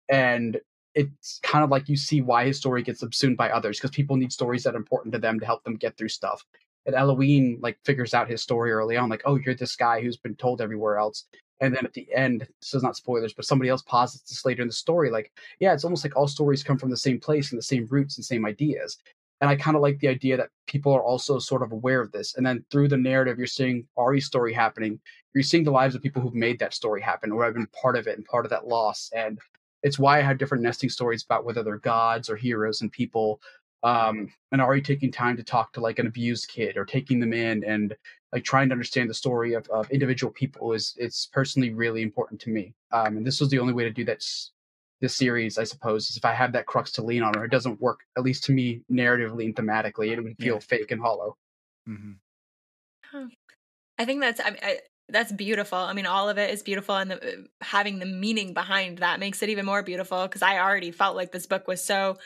And it's kind of like you see why his story gets subsumed by others because people need stories that are important to them to help them get through stuff. And Eloine like figures out his story early on, like, oh, you're this guy who's been told everywhere else. And then at the end, this is not spoilers, but somebody else posits this later in the story, like, yeah, it's almost like all stories come from the same place and the same roots and same ideas. And I kind of like the idea that people are also sort of aware of this. And then through the narrative, you're seeing Ari's story happening. You're seeing the lives of people who've made that story happen or have been part of it and part of that loss. And it's why I have different nesting stories about whether they're gods or heroes and people. Um, and Ari taking time to talk to like an abused kid or taking them in and like trying to understand the story of, of individual people is it's personally really important to me. Um, and this was the only way to do that this series, I suppose, is if I have that crux to lean on, or it doesn't work, at least to me, narratively and thematically, it would feel yeah. fake and hollow. Mm-hmm. I think that's I, I, that's beautiful. I mean, all of it is beautiful, and the, uh, having the meaning behind that makes it even more beautiful. Because I already felt like this book was so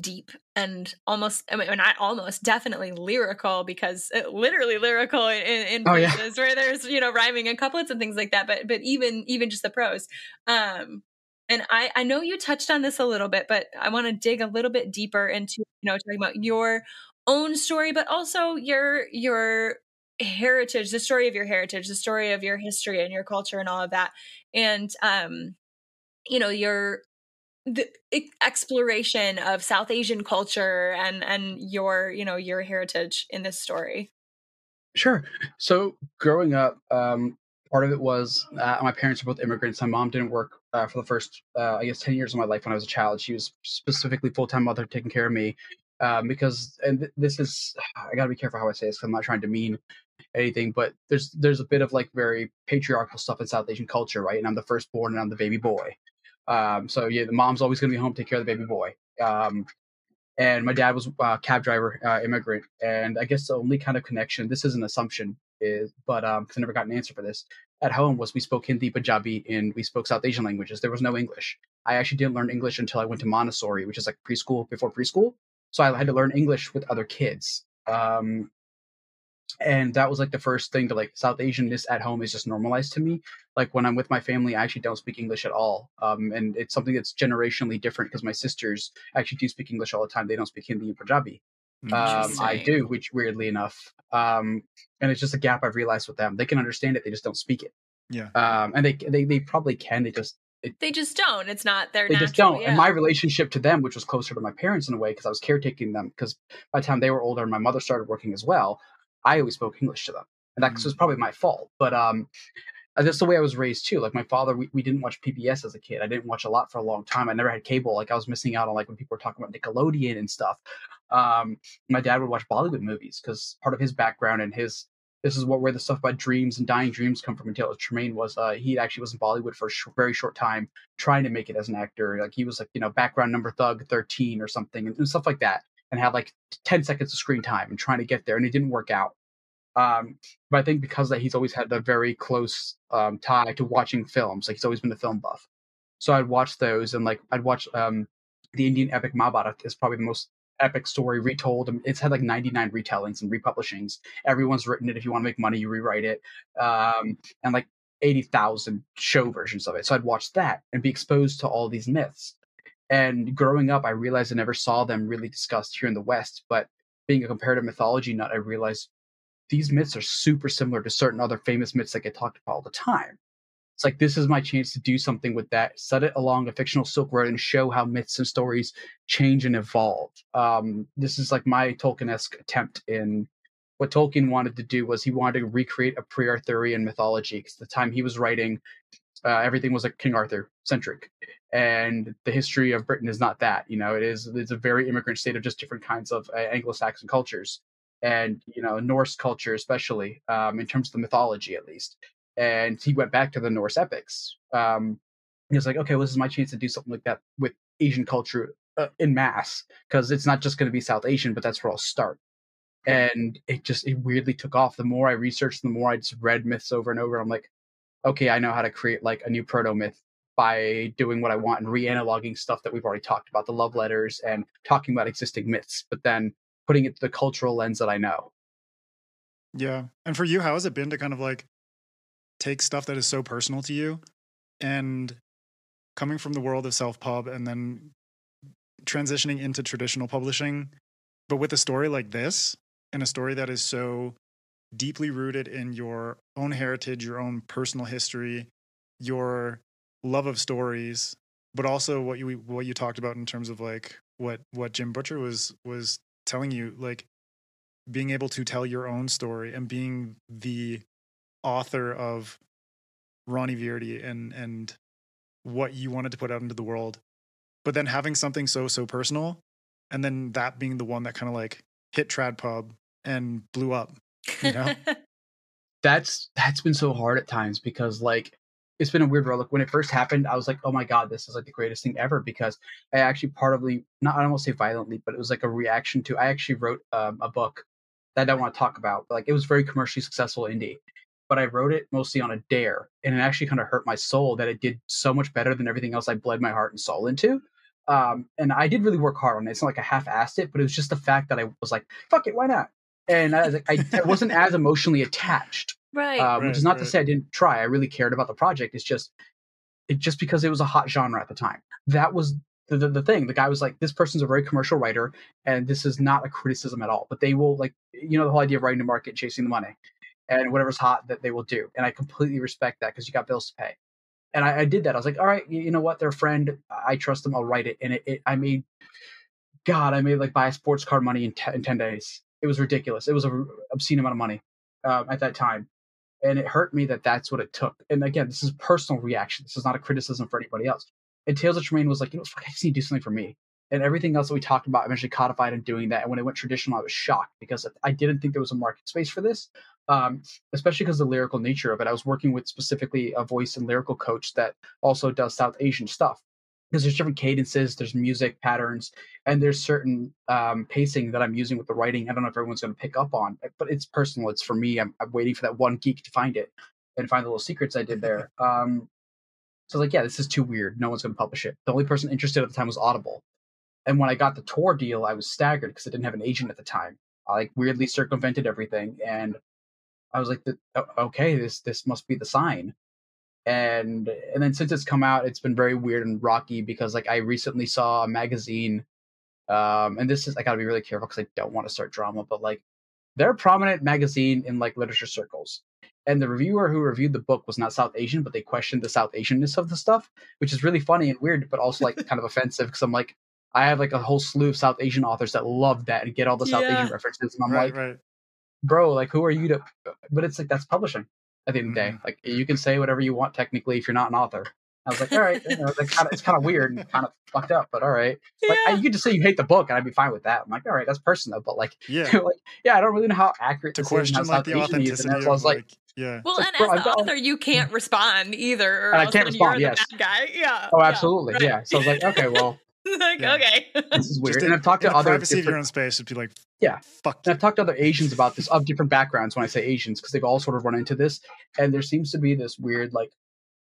deep and almost I mean not almost definitely lyrical because it, uh, literally lyrical in, in oh, places yeah. where there's you know rhyming and couplets and things like that but but even even just the prose um and I, I know you touched on this a little bit, but I want to dig a little bit deeper into, you know, talking about your own story, but also your your heritage, the story of your heritage, the story of your history and your culture and all of that. And um, you know, your the exploration of South Asian culture and and your, you know, your heritage in this story. Sure. So growing up, um, part of it was uh, my parents were both immigrants. My mom didn't work uh, for the first, uh, I guess, 10 years of my life when I was a child. She was specifically full time mother taking care of me. Um, because, and th- this is, I gotta be careful how I say this because I'm not trying to mean anything, but there's there's a bit of like very patriarchal stuff in South Asian culture, right? And I'm the firstborn and I'm the baby boy. Um, so yeah, the mom's always gonna be home, take care of the baby boy. Um, and my dad was a cab driver, uh, immigrant, and I guess the only kind of connection, this is an assumption, is, but um, because I never got an answer for this at home was we spoke Hindi, Punjabi, and we spoke South Asian languages. There was no English. I actually didn't learn English until I went to Montessori, which is like preschool before preschool. So I had to learn English with other kids. Um, and that was like the first thing to like South Asianness at home is just normalized to me. Like when I'm with my family, I actually don't speak English at all. Um, and it's something that's generationally different because my sisters actually do speak English all the time. They don't speak Hindi and Punjabi. Um, I do, which weirdly enough, um, and it's just a gap I've realized with them. They can understand it, they just don't speak it. Yeah. Um, and they they they probably can. They just it, they just don't. It's not their. They natural, just don't. Yeah. And my relationship to them, which was closer to my parents in a way, because I was caretaking them. Because by the time they were older and my mother started working as well, I always spoke English to them, and that mm. was probably my fault. But um, that's the way I was raised too. Like my father, we, we didn't watch PBS as a kid. I didn't watch a lot for a long time. I never had cable. Like I was missing out on like when people were talking about Nickelodeon and stuff. Um, my dad would watch Bollywood movies because part of his background and his this is what where the stuff about dreams and dying dreams come from. Until Tremaine was uh, he actually was in Bollywood for a sh- very short time, trying to make it as an actor. Like he was like you know background number thug thirteen or something and, and stuff like that, and had like ten seconds of screen time and trying to get there, and it didn't work out. Um, but I think because that he's always had a very close um, tie to watching films. Like he's always been a film buff. So I'd watch those and like I'd watch um, the Indian epic Mahabharata is probably the most epic story retold. It's had like 99 retellings and republishings. Everyone's written it. If you want to make money, you rewrite it. Um, and like 80,000 show versions of it. So I'd watch that and be exposed to all these myths. And growing up, I realized I never saw them really discussed here in the West. But being a comparative mythology nut, I realized these myths are super similar to certain other famous myths that get talked about all the time. It's like this is my chance to do something with that, set it along a fictional Silk Road, and show how myths and stories change and evolve. Um, this is like my Tolkien-esque attempt in what Tolkien wanted to do was he wanted to recreate a pre-Arthurian mythology because the time he was writing, uh, everything was like King Arthur centric, and the history of Britain is not that. You know, it is it's a very immigrant state of just different kinds of uh, Anglo-Saxon cultures and you know Norse culture, especially um, in terms of the mythology, at least. And he went back to the Norse epics. Um, he was like, okay, well, this is my chance to do something like that with Asian culture uh, in mass, because it's not just going to be South Asian, but that's where I'll start. And it just it weirdly took off. The more I researched, the more I just read myths over and over. I'm like, okay, I know how to create like a new proto myth by doing what I want and reanaloging stuff that we've already talked about, the love letters and talking about existing myths. But then putting it the cultural lens that I know. Yeah. And for you, how has it been to kind of like take stuff that is so personal to you and coming from the world of self pub and then transitioning into traditional publishing, but with a story like this and a story that is so deeply rooted in your own heritage, your own personal history, your love of stories, but also what you what you talked about in terms of like what what Jim Butcher was was telling you, like being able to tell your own story and being the author of Ronnie Virdi and and what you wanted to put out into the world, but then having something so so personal, and then that being the one that kind of like hit Trad Pub and blew up, you know. that's that's been so hard at times because like it's been a weird roller. When it first happened, I was like, "Oh my god, this is like the greatest thing ever!" Because I actually part of the not I don't want to say violently, but it was like a reaction to. I actually wrote um, a book that I don't want to talk about. Like it was very commercially successful indie, but I wrote it mostly on a dare, and it actually kind of hurt my soul that it did so much better than everything else I bled my heart and soul into. Um, and I did really work hard on it. It's not like I half-assed it, but it was just the fact that I was like, "Fuck it, why not?" And I was like, I, I wasn't as emotionally attached right. uh, Right, which is not to say I didn't try. I really cared about the project. It's just, it just because it was a hot genre at the time. That was the, the, the thing. The guy was like, this person's a very commercial writer, and this is not a criticism at all. But they will like, you know, the whole idea of writing to market, chasing the money, and whatever's hot that they will do. And I completely respect that because you got bills to pay. And I, I did that. I was like, all right, you, you know what? They're a friend. I trust them. I'll write it. And it, it I made, God, I made like buy a sports car money in, te- in 10 days. It was ridiculous. It was an obscene amount of money um, at that time and it hurt me that that's what it took. And again, this is personal reaction. This is not a criticism for anybody else. And Tales of Tremaine was like, you know, I just need to do something for me. And everything else that we talked about eventually codified in doing that. And when it went traditional, I was shocked because I didn't think there was a market space for this, um, especially because of the lyrical nature of it. I was working with specifically a voice and lyrical coach that also does South Asian stuff. Because there's different cadences, there's music patterns, and there's certain um, pacing that I'm using with the writing. I don't know if everyone's going to pick up on, but it's personal. It's for me. I'm, I'm waiting for that one geek to find it and find the little secrets I did there. Um, so like, yeah, this is too weird. No one's going to publish it. The only person interested at the time was Audible. And when I got the Tor deal, I was staggered because I didn't have an agent at the time. I like weirdly circumvented everything, and I was like, okay, this this must be the sign. And and then since it's come out, it's been very weird and rocky because like I recently saw a magazine, um, and this is I got to be really careful because I don't want to start drama, but like they're a prominent magazine in like literature circles. And the reviewer who reviewed the book was not South Asian, but they questioned the South Asianness of the stuff, which is really funny and weird, but also like kind of offensive because I'm like, I have like a whole slew of South Asian authors that love that and get all the South Yeah. Asian references, and I'm right, like, right. bro, like who are you to? But it's like that's publishing at the end of the day. Mhm. Like you can say whatever you want technically if you're not an author. I was like, all right, you know, like kinda, it's kind of weird and kind of fucked up, but all right. Like I, Yeah. you could just say you hate the book and I'd be fine with that. I'm like, all right, that's personal, but like, Yeah. like yeah, I don't really know how accurate To this is and question like the South Asian he is, and authenticity so I was like, like, yeah. Well, like, and bro, as I've the got, like- author, you can't respond either, or And I can't respond, you're yes. the bad guy. Yeah. oh, yeah, absolutely, right. yeah. So I was like, okay, well, like Yeah. okay. this is weird. Just and I've talked to other privacy of your different own space, it'd be like, Yeah. fuck. And I've talked to other Asians about this of different backgrounds when I say Asians because they've all sort of run into this. And there seems to be this weird, like,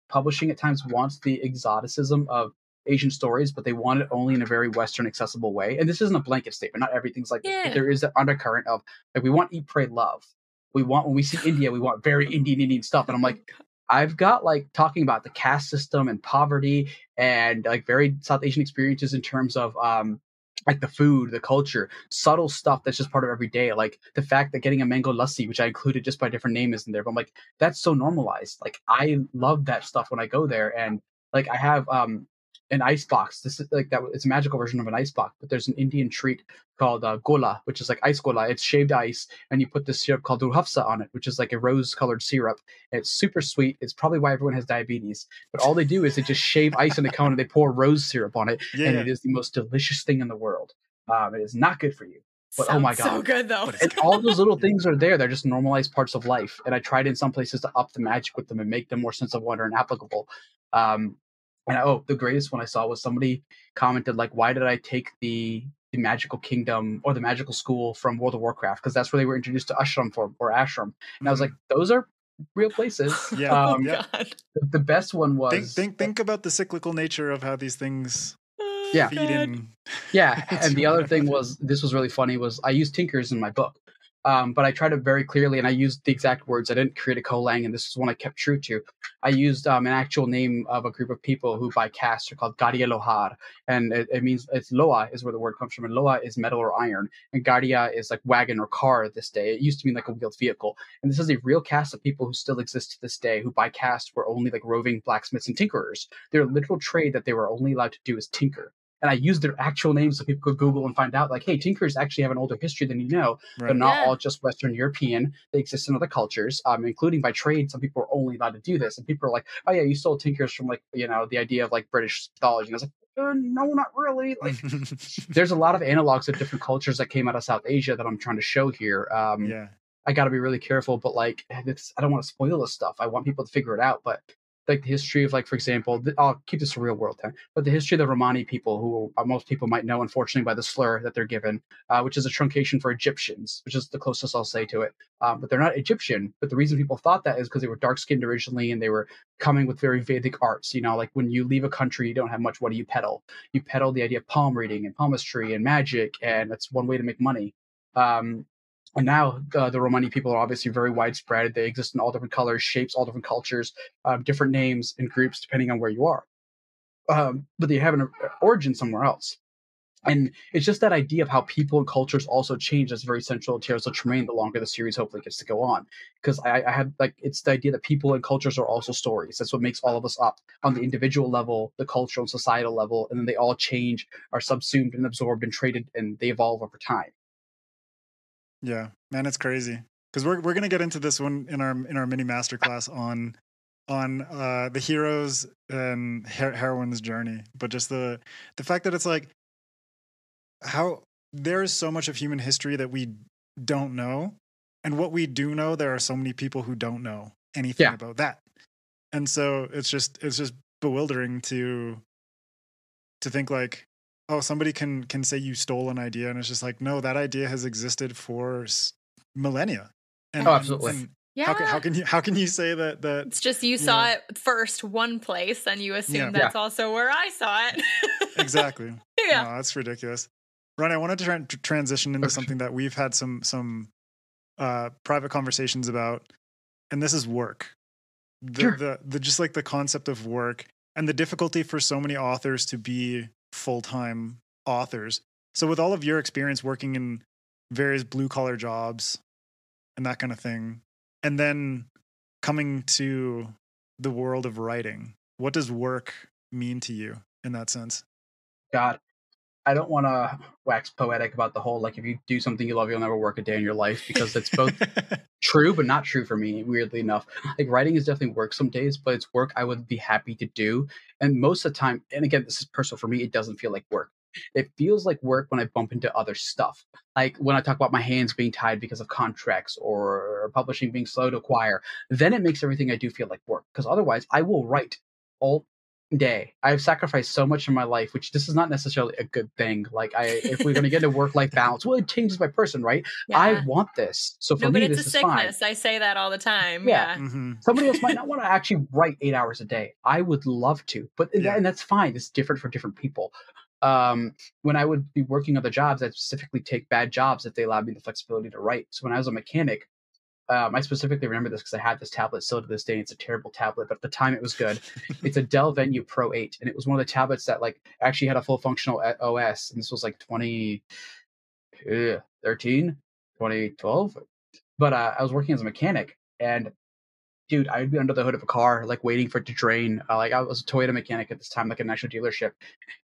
publishing at times wants the exoticism of Asian stories, but they want it only in a very Western accessible way. And this isn't a blanket statement. Not everything's like this, Yeah. but there is an undercurrent of like we want eat, pray, love. We want when we see India, we want very Indian Indian stuff. And I'm like, I've got like talking about the caste system and poverty and like very South Asian experiences in terms of um like the food, the culture, subtle stuff that's just part of every day. Like the fact that getting a mango lassi, which I included just by different name, isn't there. But I'm like, that's so normalized. Like I love that stuff when I go there. And like I have um an ice box. This is like that. It's a magical version of an ice box, but there's an Indian treat called uh, gola, which is like ice gola. It's shaved ice, and you put this syrup called durhafsa on it, which is like a rose-colored syrup. And it's super sweet. It's probably why everyone has diabetes. But all they do is they just shave ice in a cone and they pour rose syrup on it, Yeah. and it is the most delicious thing in the world. Um, it is not good for you. But, oh my Sounds So God. good though. And all those little things are there. They're just normalized parts of life. And I tried in some places to up the magic with them and make them more sense of wonder and applicable. Um, and oh, the greatest one I saw was somebody commented like, "Why did I take the the magical kingdom or the magical school from World of Warcraft? Because that's where they were introduced to ashram for or ashram." And I was like, "Those are real places." Mm-hmm. Yeah. oh Um, yeah. god. the, the best one was think think think about the cyclical nature of how these things Oh, Yeah. feed God. in Yeah, and the other thing was this was really funny was I used tinkers in my book, um, but I tried it very clearly and I used the exact words. I didn't create a conlang, and this is one I kept true to. I used um, an actual name of a group of people who by caste are called Garia Lohar, and it, it means it's Loa is where the word comes from, and Loa is metal or iron, and Garia is like wagon or car this day. It used to mean like a wheeled vehicle, and this is a real caste of people who still exist to this day, who by caste were only like roving blacksmiths and tinkerers. Their literal trade that they were only allowed to do is tinker and I used their actual names so people could Google and find out, like, hey, tinkers actually have an older history than you know. Right. They're not Yeah. all just Western European. They exist in other cultures, um, including by trade. Some people are only allowed to do this, and people are like, oh yeah, you stole tinkers from like you know the idea of like British mythology. And I was like, uh, no, not really. Like, there's a lot of analogs of different cultures that came out of South Asia that I'm trying to show here. Um, yeah. I got to be really careful, but like, it's I don't want to spoil this stuff. I want people to figure it out, but like the history of like for example th- i'll keep this a real world time but the history of the romani people who uh, most people might know unfortunately by the slur that they're given uh, which is a truncation for egyptians which is the closest i'll say to it. Um, but they're not egyptian but the reason people thought that is because they were dark skinned originally and they were coming with very vedic arts you know like when you leave a country you don't have much what do you peddle? You peddle the idea of palm reading and palmistry and magic and that's one way to make money. Um, and now uh, the Romani people are obviously very widespread. They exist in all different colors, shapes, all different cultures, um, different names and groups depending on where you are. Um, but they have an uh, origin somewhere else. And it's just that idea of how people and cultures also change that's very central to Heroes of Tremaine the longer the series hopefully gets to go on. Because I, I had like it's the idea that people and cultures are also stories. That's what makes all of us up on the individual level, the cultural and societal level, and then they all change, are subsumed and absorbed and traded, and they evolve over time. Yeah, man, it's crazy because we're we're gonna get into this one in our in our mini masterclass on on uh, the heroes and her- heroine's journey, but just the the fact that it's like how there is so much of human history that we don't know, and what we do know, there are so many people who don't know anything Yeah. about that, and so it's just it's just bewildering to to think like oh somebody can can say you stole an idea and it's just like no that idea has existed for s- millennia and, Oh, absolutely. and Yeah. how can how can you how can you say that that it's just you you saw know. it first one place and you assume Yeah. that's also where I saw it. exactly yeah. no, that's ridiculous Ron, I wanted to tran- to transition into Okay. something that we've had some some uh, private conversations about, and this is work. The, Sure. the the just like the concept of work and the difficulty for so many authors to be full time authors. So, with all of your experience working in various blue collar jobs and that kind of thing, and then coming to the world of writing, what does work mean to you in that sense? God, I don't want to wax poetic about the whole like if you do something you love, you'll never work a day in your life because it's both true but not true for me. Weirdly enough, like writing is definitely work some days, but it's work I would be happy to do. And most of the time, and again, this is personal for me, it doesn't feel like work. It feels like work when I bump into other stuff. Like when I talk about my hands being tied because of contracts or publishing being slow to acquire, then it makes everything I do feel like work. Because otherwise, I will write all day. I've sacrificed so much in my life, which this is not necessarily a good thing. Like I, if we're going to get a work life balance, well, it changes my person, right? I want this, so for no, me, but it's this a is fine. sickness. I say that all the time. Yeah. Yeah. hmm Somebody else might not want to actually write eight hours a day. I would love to, but and Yeah. and that's fine. It's different for different people. Um, when I would be working other jobs, I'd specifically take bad jobs if they allowed me the flexibility to write. So when I was a mechanic, um, I specifically remember this because I had this tablet still to this day. It's a terrible tablet, but at the time it was good. it's a Dell Venue Pro 8, and it was one of the tablets that like actually had a full functional OS. And this was like 2013, 2012. But uh, I was working as a mechanic, and dude, I would be under the hood of a car, like waiting for it to drain. Uh, like I was a Toyota mechanic at this time, like a national dealership.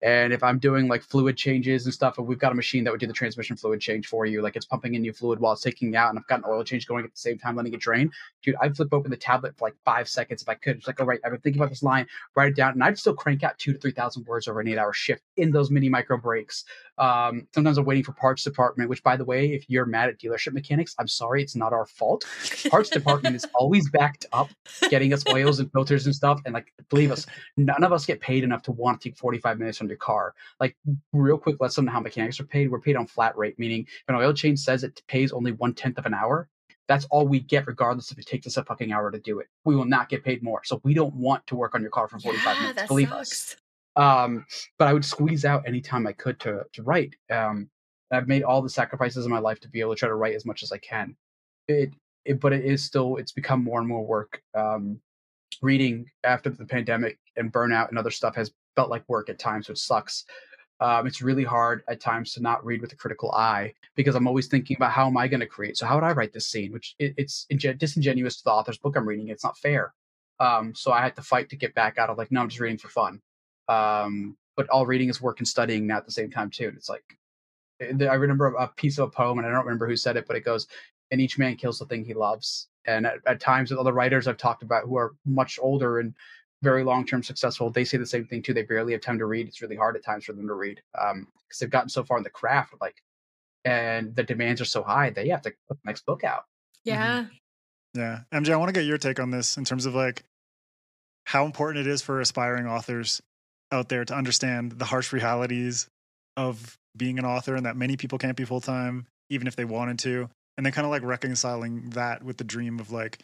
And if I'm doing like fluid changes and stuff, and we've got a machine that would do the transmission fluid change for you, like it's pumping in new fluid while it's taking out, and I've got an oil change going at the same time, letting it drain. Dude, I'd flip open the tablet for like five seconds if I could. It's like, all right, I've been thinking about this line, write it down, and I'd still crank out two to three thousand words over an eight-hour shift in those mini micro breaks. Um, sometimes I'm waiting for parts department, which, by the way, if you're mad at dealership mechanics, I'm sorry, it's not our fault. Parts department is always backed up, getting us oils and filters and stuff. And like, believe us, none of us get paid enough to want to take 45 minutes on your car. Like, real quick, let's know how mechanics are paid. We're paid on flat rate, meaning if an oil change says it pays only one tenth of an hour. That's all we get, regardless if it takes us a fucking hour to do it. We will not get paid more. So we don't want to work on your car for 45 yeah, minutes. that Believe sucks. us. Um, but I would squeeze out anytime I could to to write. Um, I've made all the sacrifices in my life to be able to try to write as much as I can. It, it but it is still it's become more and more work. Um, reading after the pandemic and burnout and other stuff has felt like work at times, which sucks. Um, it's really hard at times to not read with a critical eye because I'm always thinking about how am I going to create. So how would I write this scene? Which it, it's disingenuous to the author's book I'm reading. It's not fair. Um, so I had to fight to get back out of like, no, I'm just reading for fun. Um, but all reading is work and studying now at the same time too. And it's like, eh, I remember a piece of a poem, and I don't remember who said it, but it goes, "And each man kills the thing he loves." And at, at times, with other writers I've talked about who are much older and very long term successful, they say the same thing too. They barely have time to read. It's really hard at times for them to read because um, they've gotten so far in the craft, like, and the demands are so high that they have to put the next book out. Yeah. Mm-hmm. Yeah. MJ, I want to get your take on this in terms of like how important it is for aspiring authors out there to understand the harsh realities of being an author and that many people can't be full time, even if they wanted to. And then kind of like reconciling that with the dream of like,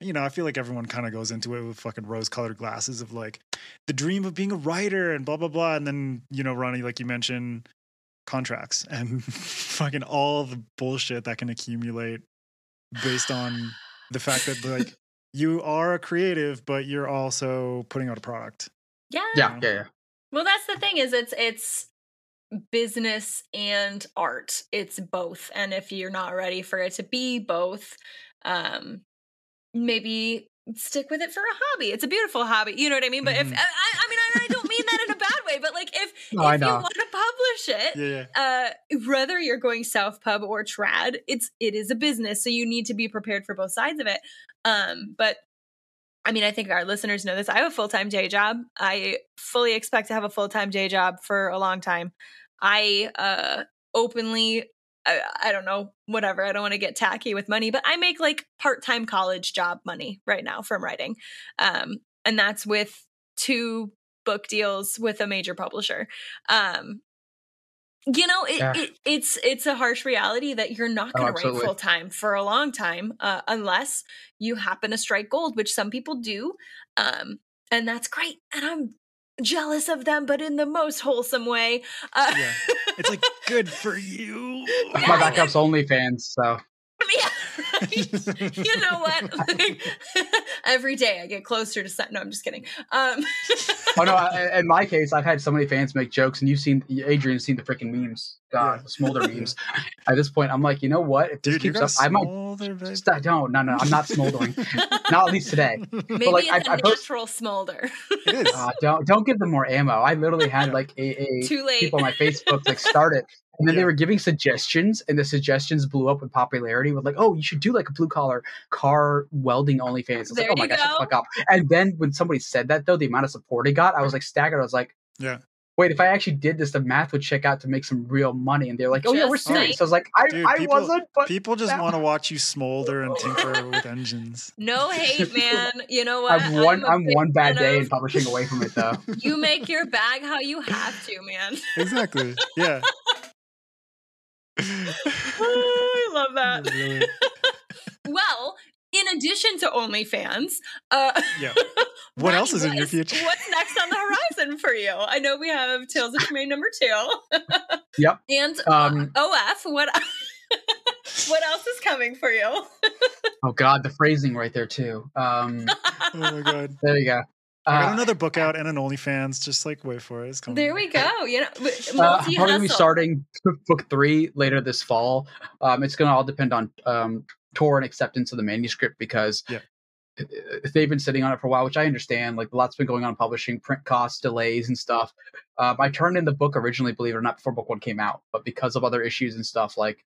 you know, I feel like everyone kind of goes into it with fucking rose colored glasses of like the dream of being a writer and blah, blah, blah. And then, you know, Ronnie, like you mentioned, contracts and fucking all the bullshit that can accumulate based on the fact that like you are a creative, but you're also putting out a product. Yeah. Yeah. Yeah. yeah. Well, that's the thing is it's it's business and art. It's both. And if you're not ready for it to be both, um maybe stick with it for a hobby. It's a beautiful hobby. You know what I mean? But mm-hmm. if I, I mean I, I, don't mean that in a bad way, but like if no, if you want to publish it, yeah, yeah. uh whether you're going self pub or trad, it's it is a business. So you need to be prepared for both sides of it. Um, but I mean, I think our listeners know this. I have a full time day job. I fully expect to have a full time day job for a long time. I uh, openly, I, I don't know, whatever. I don't want to get tacky with money, but I make like part time college job money right now from writing. Um, and that's with two book deals with a major publisher. Um, you know it, yeah. it, it's it's a harsh reality that you're not going to oh, write full time for a long time uh, unless you happen to strike gold which some people do um, and that's great and i'm jealous of them but in the most wholesome way uh, yeah. it's like good for you yeah. my backup's OnlyFans so yeah you know what? Like, every day I get closer to set. No, I'm just kidding. Um. oh no! I, in my case, I've had so many fans make jokes, and you've seen Adrian's seen the freaking memes. God, yeah. the smolder memes. At this point, I'm like, you know what? If this Dude, keeps up, I might. Just, don't. No, no, I'm not smoldering. not at least today. Maybe like, it's I, a I natural smolder. it is. Uh, don't don't give them more ammo. I literally had like a, a too late people on my Facebook like start it and then yeah. they were giving suggestions, and the suggestions blew up with popularity. With like, oh, you should do like a blue collar car welding OnlyFans. I was there like, oh my gosh, fuck up. And then when somebody said that though, the amount of support it got, I was like staggered. I was like, yeah. Wait, if I actually did this, the math would check out to make some real money. And they're like, "Oh just yeah, we're serious." I was like, "I, Dude, I people, wasn't." But people just want to watch you smolder and tinker with engines. No hate, man. You know what? I'm one. I'm, I'm one bad day in publishing away from it, though. You make your bag how you have to, man. Exactly. Yeah. I love that. well, in addition to OnlyFans, uh, yeah. What else is in your future? What's next on the horizon for you? I know we have Tales of Tremaine number two. yep. And uh, um, OF. What? what else is coming for you? oh God, the phrasing right there too. Um, oh my God. There you go. I got uh, another book out and an OnlyFans. Just like wait for it. It's coming. There we go. You know, uh, I'm probably gonna be starting book three later this fall. Um, it's gonna all depend on um, Tor and acceptance of the manuscript because yeah. they've been sitting on it for a while, which I understand. Like a lot's been going on publishing, print costs, delays, and stuff. Um, I turned in the book originally, believe it or not, before book one came out, but because of other issues and stuff, like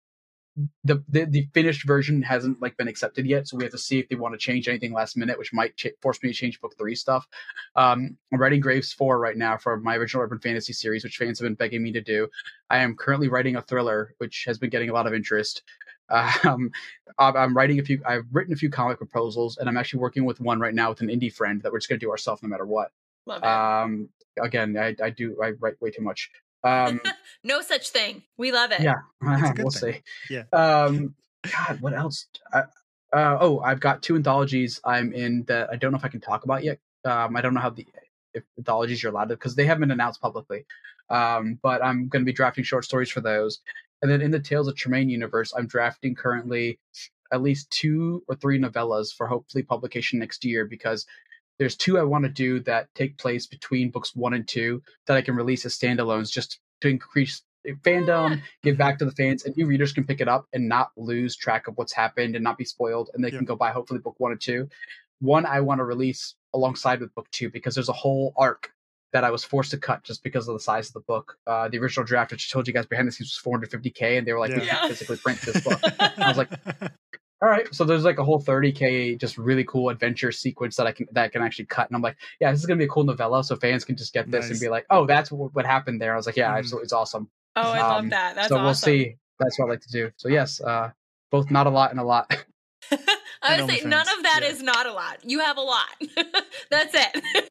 the, the, the finished version hasn't like been accepted yet, so we have to see if they want to change anything last minute, which might ch- force me to change book three stuff. Um, I'm writing Graves four right now for my original urban fantasy series, which fans have been begging me to do. I am currently writing a thriller, which has been getting a lot of interest. Um, I'm writing a few. I've written a few comic proposals, and I'm actually working with one right now with an indie friend that we're just going to do ourselves no matter what. Love it. Um, again, I, I do. I write way too much. Um, no such thing. We love it. Yeah, we'll thing. see. Yeah. Um, God, what else? I, uh, oh, I've got two anthologies I'm in that I don't know if I can talk about yet. Um, I don't know how the if anthologies you're allowed to because they haven't been announced publicly. Um, but I'm going to be drafting short stories for those. And then in the Tales of Tremaine universe, I'm drafting currently at least two or three novellas for hopefully publication next year because there's two I want to do that take place between books one and two that I can release as standalones just to increase fandom, give back to the fans, and new readers can pick it up and not lose track of what's happened and not be spoiled, and they Yeah. can go buy hopefully book one and two. One I want to release alongside with book two because there's a whole arc that I was forced to cut just because of the size of the book. Uh, the original draft, which I told you guys behind the scenes, was 450k, and they were like, "We Yeah. can't physically print this book." I was like, all right so there's like a whole 30k just really cool adventure sequence that i can that I can actually cut and i'm like yeah this is gonna be a cool novella so fans can just get this and be like oh that's what, what happened there i was like yeah Mhm. absolutely it's awesome Oh, I love Um, that. That's so awesome. we'll see that's what i like to do so yes uh both not a lot and a lot I would say none of that yeah. is not a lot. You have a lot. That's it.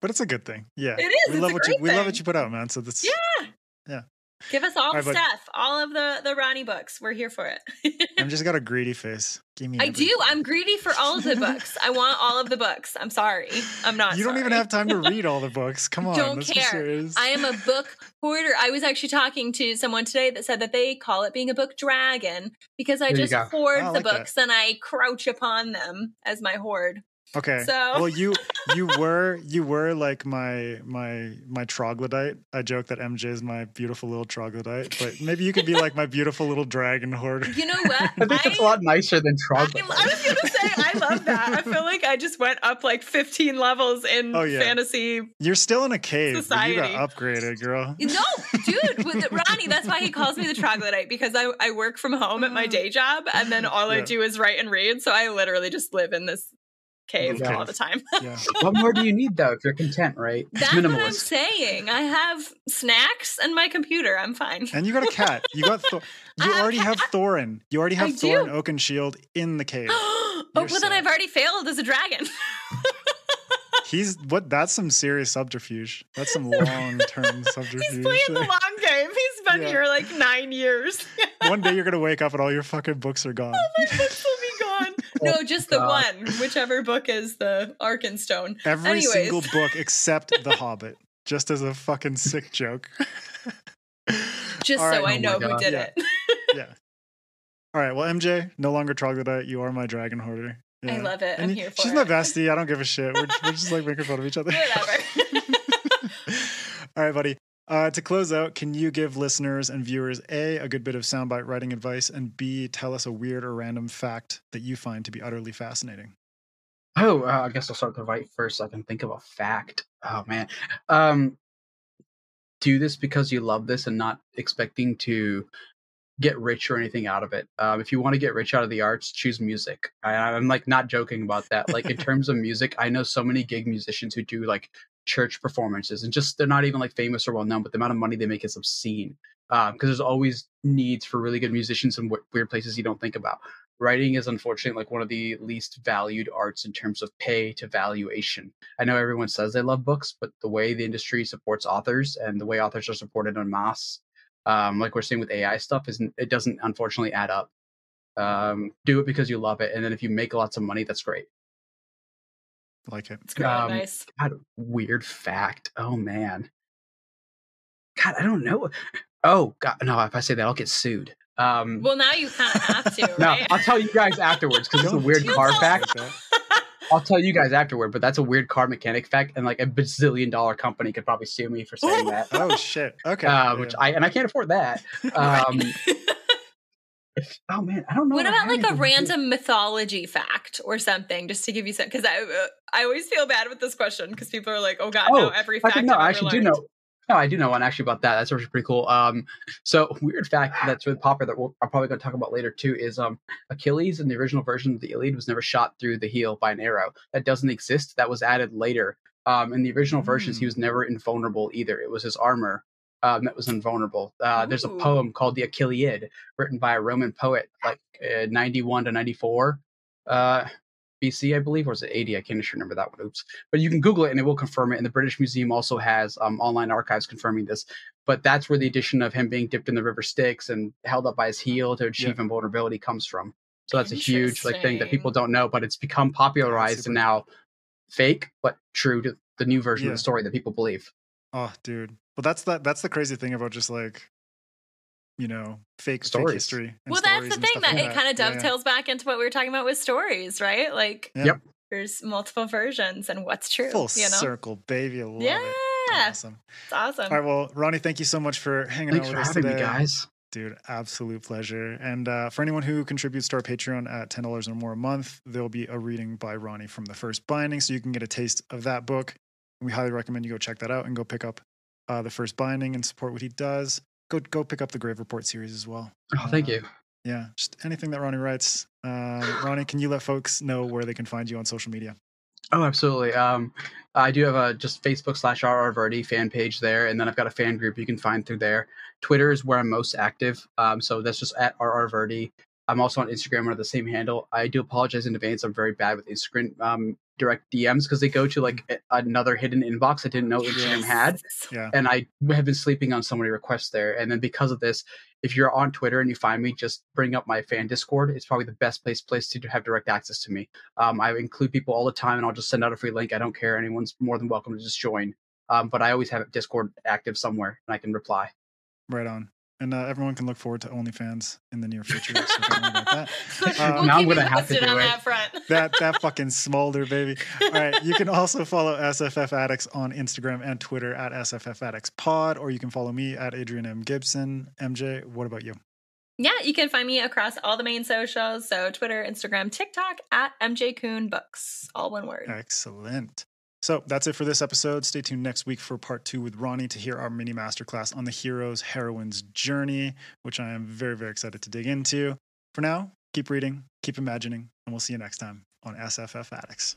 but it's a good thing. Yeah. It is, We it's love a what you great we love what you put out, man. So that's Yeah. Yeah. Give us all All the right, buddy. stuff, all of the the Ronnie books. We're here for it. I'm just got a greedy face. Give me I everything. do. I'm greedy for all of the books. I want all of the books. I'm sorry. I'm not. You don't even have time to read all the books. Come on. Don't care. serious. I am a book hoarder. I was actually talking to someone today that said that they call it being a book dragon because I There just hoard Oh, I the like that. books and I crouch upon them as my hoard. Okay. So- well, you you were you were like my my my troglodyte. I joke that MJ is my beautiful little troglodyte, but maybe you could be like my beautiful little dragon hoarder. You know what? i think it's a lot nicer than troglodyte I was gonna say I love that. I feel like I just went up like 15 levels in Oh, yeah. fantasy. You're still in a cave, but you Society. got upgraded, girl. No, dude, with Ronnie, that's why he calls me the troglodyte because I, I work from home at my mm. day job and then all I do is write and read. So I literally just live in this cave Okay. all the time. Yeah. what more do you need though if you're content right it's That's what I'm saying. I have snacks and my computer. I'm fine. And you got a cat. You got Thor- you I already have Thorin. You already have I Thorin do. Oakenshield in the cave. oh, You're well, then I've already failed as a dragon. He's what? That's some serious subterfuge. That's some long term subterfuge. He's playing the long game. He's been Yeah. here like nine years. One day you're gonna wake up and all your fucking books are gone. Oh, my books will be gone. No, oh, just the God. one, whichever book is the Arkenstone. Every Anyways. single book except The Hobbit, just as a fucking sick joke. Just All so right. I Oh know who did Yeah. it. yeah. All right. Well, MJ, no longer troglodyte. You are my dragon hoarder. I love it. And I'm here for She's it. my bestie. I don't give a shit. We're, we're just like making fun of each other. Whatever. All right, buddy. Uh, to close out, can you give listeners and viewers A, a good bit of soundbite writing advice, and B, tell us a weird or random fact that you find to be utterly fascinating? Oh, uh, I guess I'll start with the right first so I can think of a fact. Oh man. Um do this because you love this and not expecting to get rich or anything out of it. Um, if you want to get rich out of the arts, choose music. I, I'm like not joking about that. Like in terms of music, I know so many gig musicians who do like church performances and just they're not even like famous or well known, but the amount of money they make is obscene. Um, because there's always needs for really good musicians in w- weird places you don't think about writing is unfortunately like one of the least valued arts in terms of pay to valuation. I know everyone says they love books, but the way the industry supports authors and the way authors are supported en masse, um, like we're seeing with AI stuff, isn't it doesn't unfortunately add up. Um, do it because you love it, and then if you make lots of money, that's great. Like it. It's really Um, nice. God, weird fact. Oh man. God, I don't know. Oh God, no! If I say that, I'll get sued. Um, Well, now you kind of have to, no, right? I'll tell you guys afterwards because it's a weird car fact. I'll tell you guys afterward, but that's a weird car mechanic fact, and like a bazillion dollar company could probably sue me for saying that. Oh shit. Okay. Uh, yeah. which I and I can't afford that. Um, if- oh man, I don't know. what about like a random mythology fact or something, just to give you some? Because I uh, I always feel bad with this question because people are like, oh god, no, Oh, every I fact can, no, I actually do know. No, I do know one actually about that. That's actually pretty cool. Um, so weird fact that's really popular that we'll, I'm probably going to talk about later too is um Achilles in the original version of the Iliad was never shot through the heel by an arrow. That doesn't exist. That was added later. Um, in the original versions, he Hmm. was never invulnerable either. It was his armor um, that was invulnerable. Uh, there's a poem called the Achilleid, written by a Roman poet, like uh, 91 to 94 uh, BC, I believe, or is it 80? I can't remember that one. Oops. But you can Google it and it will confirm it. And the British Museum also has um, online archives confirming this. But that's where the addition of him being dipped in the river Styx and held up by his heel to achieve invulnerability comes from. So that's a huge like thing that people don't know, but it's become popularized and now fake but true to the new version Yeah. of the story that people believe. Oh, dude. But that's the that's the crazy thing about just like, you know, fake fake Stories. history. and well, that's the thing that like it kind of Yeah, yeah. dovetails back into what we were talking about with stories, right? Like, Yep. there's multiple versions and what's true. Full you know? circle, baby. Love yeah, it. Awesome. it's awesome. All right, well, Ronnie, thank you so much for hanging Thanks out for with us having today. me, guys. Dude, absolute pleasure. And uh, for anyone who contributes to our Patreon at $10 or more a month, there'll be a reading by Ronnie from the first binding. So you can get a taste of that book. We highly recommend you go check that out and go pick up uh, the first binding and support what he does. Go go pick up the Grave Report series as well. Oh, thank Uh, you. Yeah, just anything that Ronnie writes. Um, Ronnie, can you let folks know where they can find you on social media? Oh, absolutely. Um, I do have a just Facebook slash RR Virdi fan page there, and then I've got a fan group you can find through there. Twitter is where I'm most active, um, so that's just at RR Virdi. I'm also on Instagram under the same handle. I do apologize in advance. I'm very bad with Instagram um, direct DMs because they go to like a- another hidden inbox I didn't know Instagram had. Yeah. and I have been sleeping on so many requests there. And then because of this, if you're on Twitter and you find me, just bring up my fan Discord. It's probably the best place place to have direct access to me. Um, I include people all the time, and I'll just send out a free link. I don't care. Anyone's more than welcome to just join. Um, but I always have Discord active somewhere, and I can reply. Right on. And uh, everyone can look forward to OnlyFans in the near future. So don't worry about that. we'll Uh, Now I'm gonna have to posted do on it. that front. that that fucking smolder baby. All right, you can also follow SFF Addicts on Instagram and Twitter at SFF Addicts Pod, or you can follow me at Adrian M Gibson. MJ, what about you? Yeah, you can find me across all the main socials. So Twitter, Instagram, TikTok at MJ Kuhn Books. All one word. Excellent. So that's it for this episode. Stay tuned next week for part two with Ronnie to hear our mini masterclass on the hero's heroine's journey, which I am very very excited to dig into. For now, keep reading, keep imagining, and we'll see you next time on SFF Addicts.